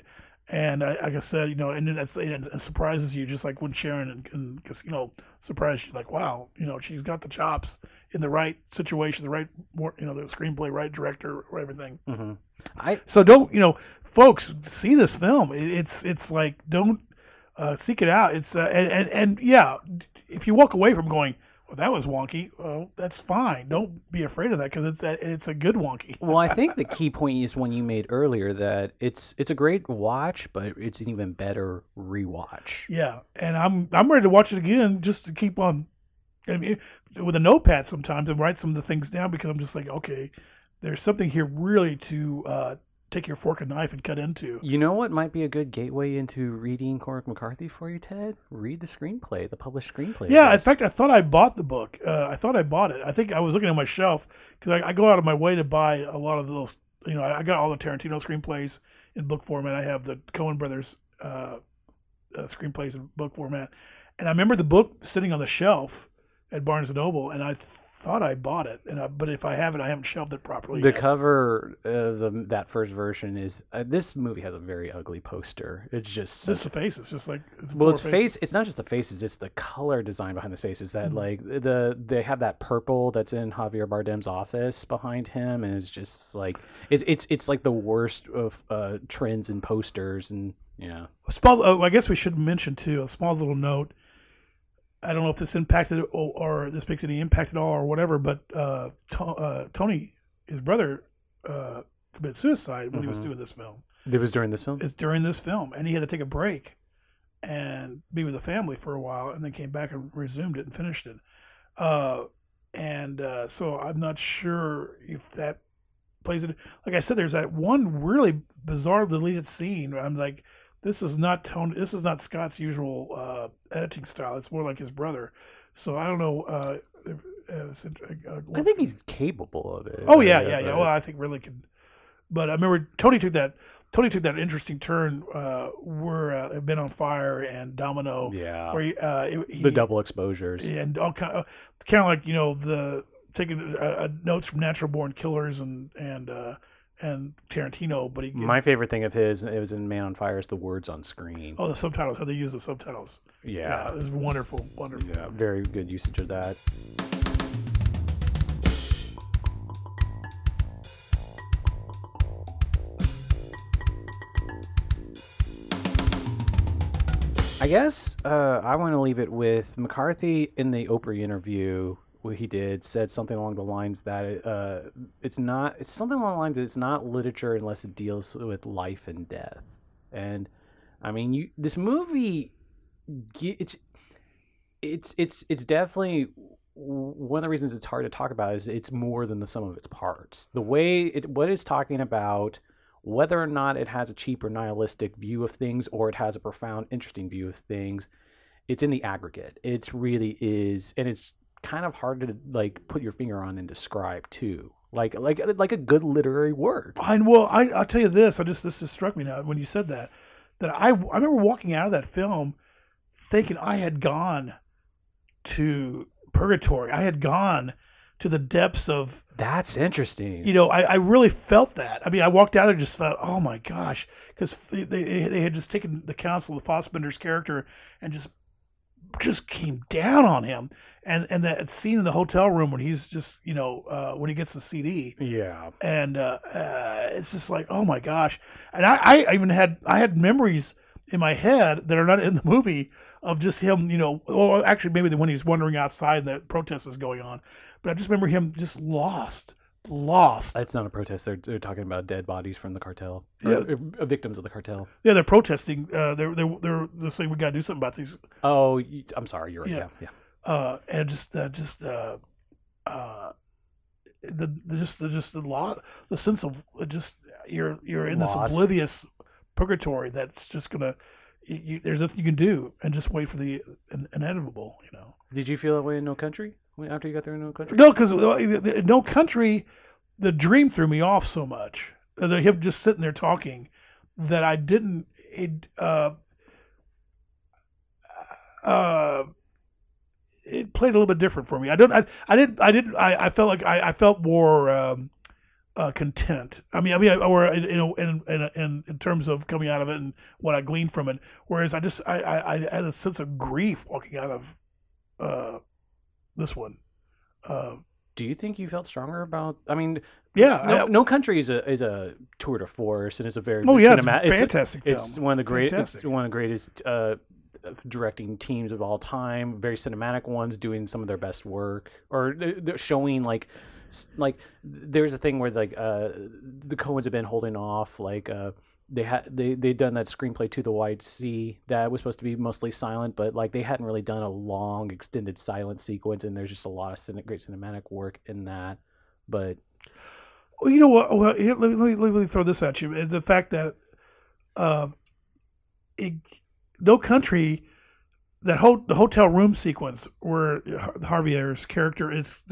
and I, like I said, you know, and that's it surprises you just like when Sharon and, and know surprised you, like wow, you know, she's got the chops in the right situation, the right more, you know, the screenplay, right director, or everything. hmm I So don't you know, folks, see this film. It- It's it's like don't uh, seek it out. It's uh, and, and and yeah, if you walk away from going, well, that was wonky. Well, that's fine. Don't be afraid of that because it's a, it's a good wonky. well, I think the key point is one you made earlier that it's it's a great watch, but it's an even better rewatch. Yeah, and I'm I'm ready to watch it again just to keep on. I mean, with a notepad sometimes and write some of the things down because I'm just like, okay, there's something here really to uh, take your fork and knife and cut into. You know what might be a good gateway into reading Cormac McCarthy for you, Ted? Read the screenplay, the published screenplay. Yeah, in fact, I thought I bought the book. Uh, I thought I bought it. I think I was looking at my shelf because I, I go out of my way to buy a lot of those. You know, I, I got all the Tarantino screenplays in book format. I have the Coen Brothers uh, uh, screenplays in book format, and I remember the book sitting on the shelf at Barnes and Noble, and I thought I bought it, and I, but if I haven't, I haven't shelved it properly. The yet. cover, uh, the that first version is uh, this movie has a very ugly poster. It's just Just the faces, just like it's well, it's faces. face. It's not just the faces; it's the color design behind the faces. That Mhm. like the they have that purple that's in Javier Bardem's office behind him, and it's just like it's it's it's like the worst of uh, trends and posters, and yeah, A small. Oh, I guess we should mention too a small little note. I don't know if this impacted or, or this makes any impact at all or whatever, but uh, to, uh, Tony, his brother, uh, committed suicide when he was Mhm. doing this film. it was during this film. It's during this film, and he had to take a break and be with the family for a while, and then came back and resumed it and finished it. Uh, and uh, so I'm not sure if that plays it. Like I said, there's that one really bizarre deleted scene. Where I'm like, this is not Tony. This is not Scott's usual uh, editing style. It's more like his brother. So I don't know. Uh, if- uh, uh, I think he's capable of it. Oh yeah, uh, yeah, yeah. Well, I think really could. But I remember Tony took that. Tony took that interesting turn uh, where uh, Man on Fire and Domino, yeah, where he, uh, he, the double exposures. and all kind of, kind of like you know the taking uh, uh, notes from Natural Born Killers and and uh, and Tarantino, but he My favorite thing of his, it was in Man on Fire, is the words on screen. oh the subtitles how they use the subtitles yeah, it was wonderful wonderful yeah, very good usage of that. I guess uh, I want to leave it with McCarthy in the Oprah interview. What he did said something along the lines that uh, it's not. It's something along the lines that it's not literature unless it deals with life and death. And I mean, you this movie, it's it's it's it's definitely one of the reasons it's hard to talk about is it's more than the sum of its parts. The way it what it's talking about, whether or not it has a cheap or nihilistic view of things or it has a profound, interesting view of things, it's in the aggregate. It really is, and it's kind of hard to like put your finger on and describe too. Like like like a good literary work. I well, I I'll tell you this. I just this just struck me now when you said that. That I I remember walking out of that film thinking I had gone to purgatory. I had gone to the depths of That's interesting. you know. I, I really felt that. I mean, I walked out and just felt, oh my gosh, because they, they they had just taken the counsel of the Fassbender's character and just just came down on him. And and that scene in the hotel room when he's just you know uh, when he gets the CD yeah. and uh, uh, it's just like oh my gosh and I, I even had i had memories in my head that are not in the movie of just him you know or actually maybe the when he's wandering outside and the protest is going on but i just remember him just lost lost It's not a protest. They're, they're talking about dead bodies from the cartel, Yeah. or, uh, victims of the cartel. yeah they're protesting uh, they're they're they're, they're saying we got to do something about these Oh, I'm sorry. You're right. Yeah. Yeah, yeah. Uh, and just uh, just uh, uh, the, the just the just the law the sense of uh, just you're you're in this oblivious purgatory that's just gonna you, there's nothing you can do and just wait for the in- inevitable you know Did you feel that way in No Country after you got there in No Country? no because no country the dream threw me off so much uh, the, him just sitting there talking that I didn't it uh uh it played a little bit different for me. I don't. I, I didn't. I didn't. I, I felt like I, I felt more um, uh, content. I mean. I mean. Or you know, in, in in in terms of coming out of it and what I gleaned from it. Whereas I just I I, I had a sense of grief walking out of uh, this one. Uh, Do you think you felt stronger about? I mean, yeah. No, I- no Country is a is a tour de force, and it's a very oh yeah, it's cinema- it's a- fantastic film. It's one of the great. It's one of the greatest uh, directing teams of all time. Very cinematic ones, doing some of their best work, or showing like, like there's a thing where like uh, the Coens have been holding off. Like uh, they had they they done that screenplay to the White Sea that was supposed to be mostly silent, but like they hadn't really done a long extended silent sequence, and there's just a lot of cine- great cinematic work in that. But Well, you know what? Well, here, let, me, let, me, let me throw this at you. It's the fact that uh, it, no country, that whole the hotel room sequence where Javier's character is,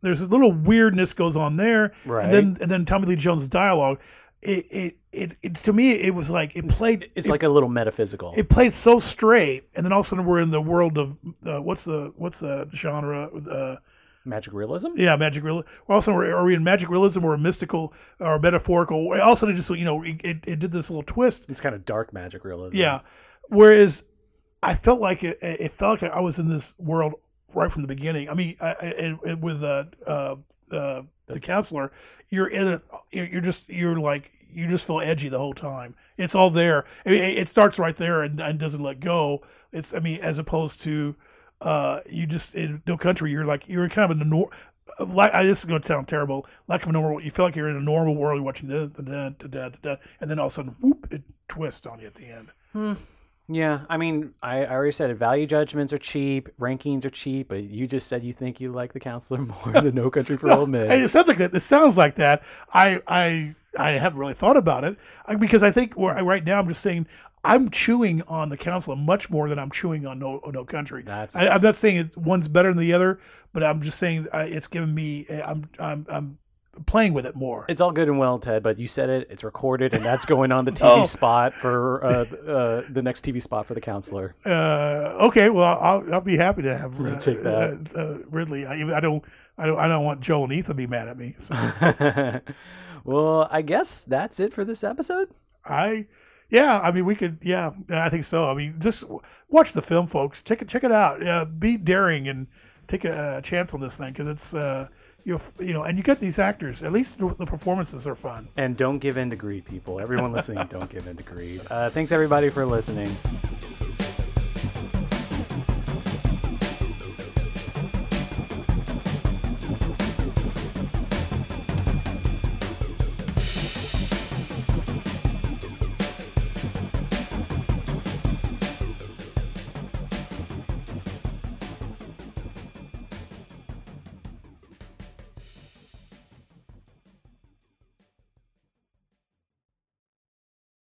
there's a little weirdness goes on there, right, and then and then Tommy Lee Jones' dialogue. It, it it it to me it was like it played it's it, like a little metaphysical. it played so straight, and then all of a sudden we're in the world of uh, what's the what's the genre uh, Magic realism. Yeah, magic realism. Also, are we in magic realism or mystical or metaphorical? Also, it just you know it, it did this little twist. It's kind of dark magic realism. Yeah. Whereas I felt like it, it felt like I was in this world right from the beginning. I mean, I, I, it, with uh, uh, uh, the counselor, you're in it. You're just you're like you just feel edgy the whole time. It's all there. I mean, it starts right there and, and doesn't let go. It's I mean, as opposed to uh, you just in no country, you're like you're kind of in a nor- like this is going to sound terrible. Like a normal, you feel like you're in a normal world watching da da da da da, da and then all of a sudden, whoop, it twists on you at the end. Hmm. Yeah, I mean, I, I already said it. Value judgments are cheap, rankings are cheap, but you just said you think you like the counselor more than No Country for no, Old Men. It sounds like that. It sounds like that. I I I haven't really thought about it because I think right now I'm just saying I'm chewing on the counselor much more than I'm chewing on No No Country. That's I, am not saying it's one's better than the other, but I'm just saying uh, it's given me. I'm I'm I'm playing with it more. It's all good and well, Ted, but you said it. It's recorded, and that's going on the TV oh. spot for uh, uh, the next TV spot for the counselor. Uh, okay, well, I'll, I'll be happy to have uh, take that. Uh, uh, Ridley. I, I, don't I don't I don't want Joel and Ethan to be mad at me. So. well, I guess that's it for this episode. I. Yeah, I mean, we could. Yeah, I think so. I mean, just watch the film, folks. Check it, check it out. be daring and take a, a chance on this thing because it's you you know, and you get these actors. At least the, the, performances are fun. And don't give in to greed, people. Everyone listening, don't give in to greed. Uh, thanks everybody for listening.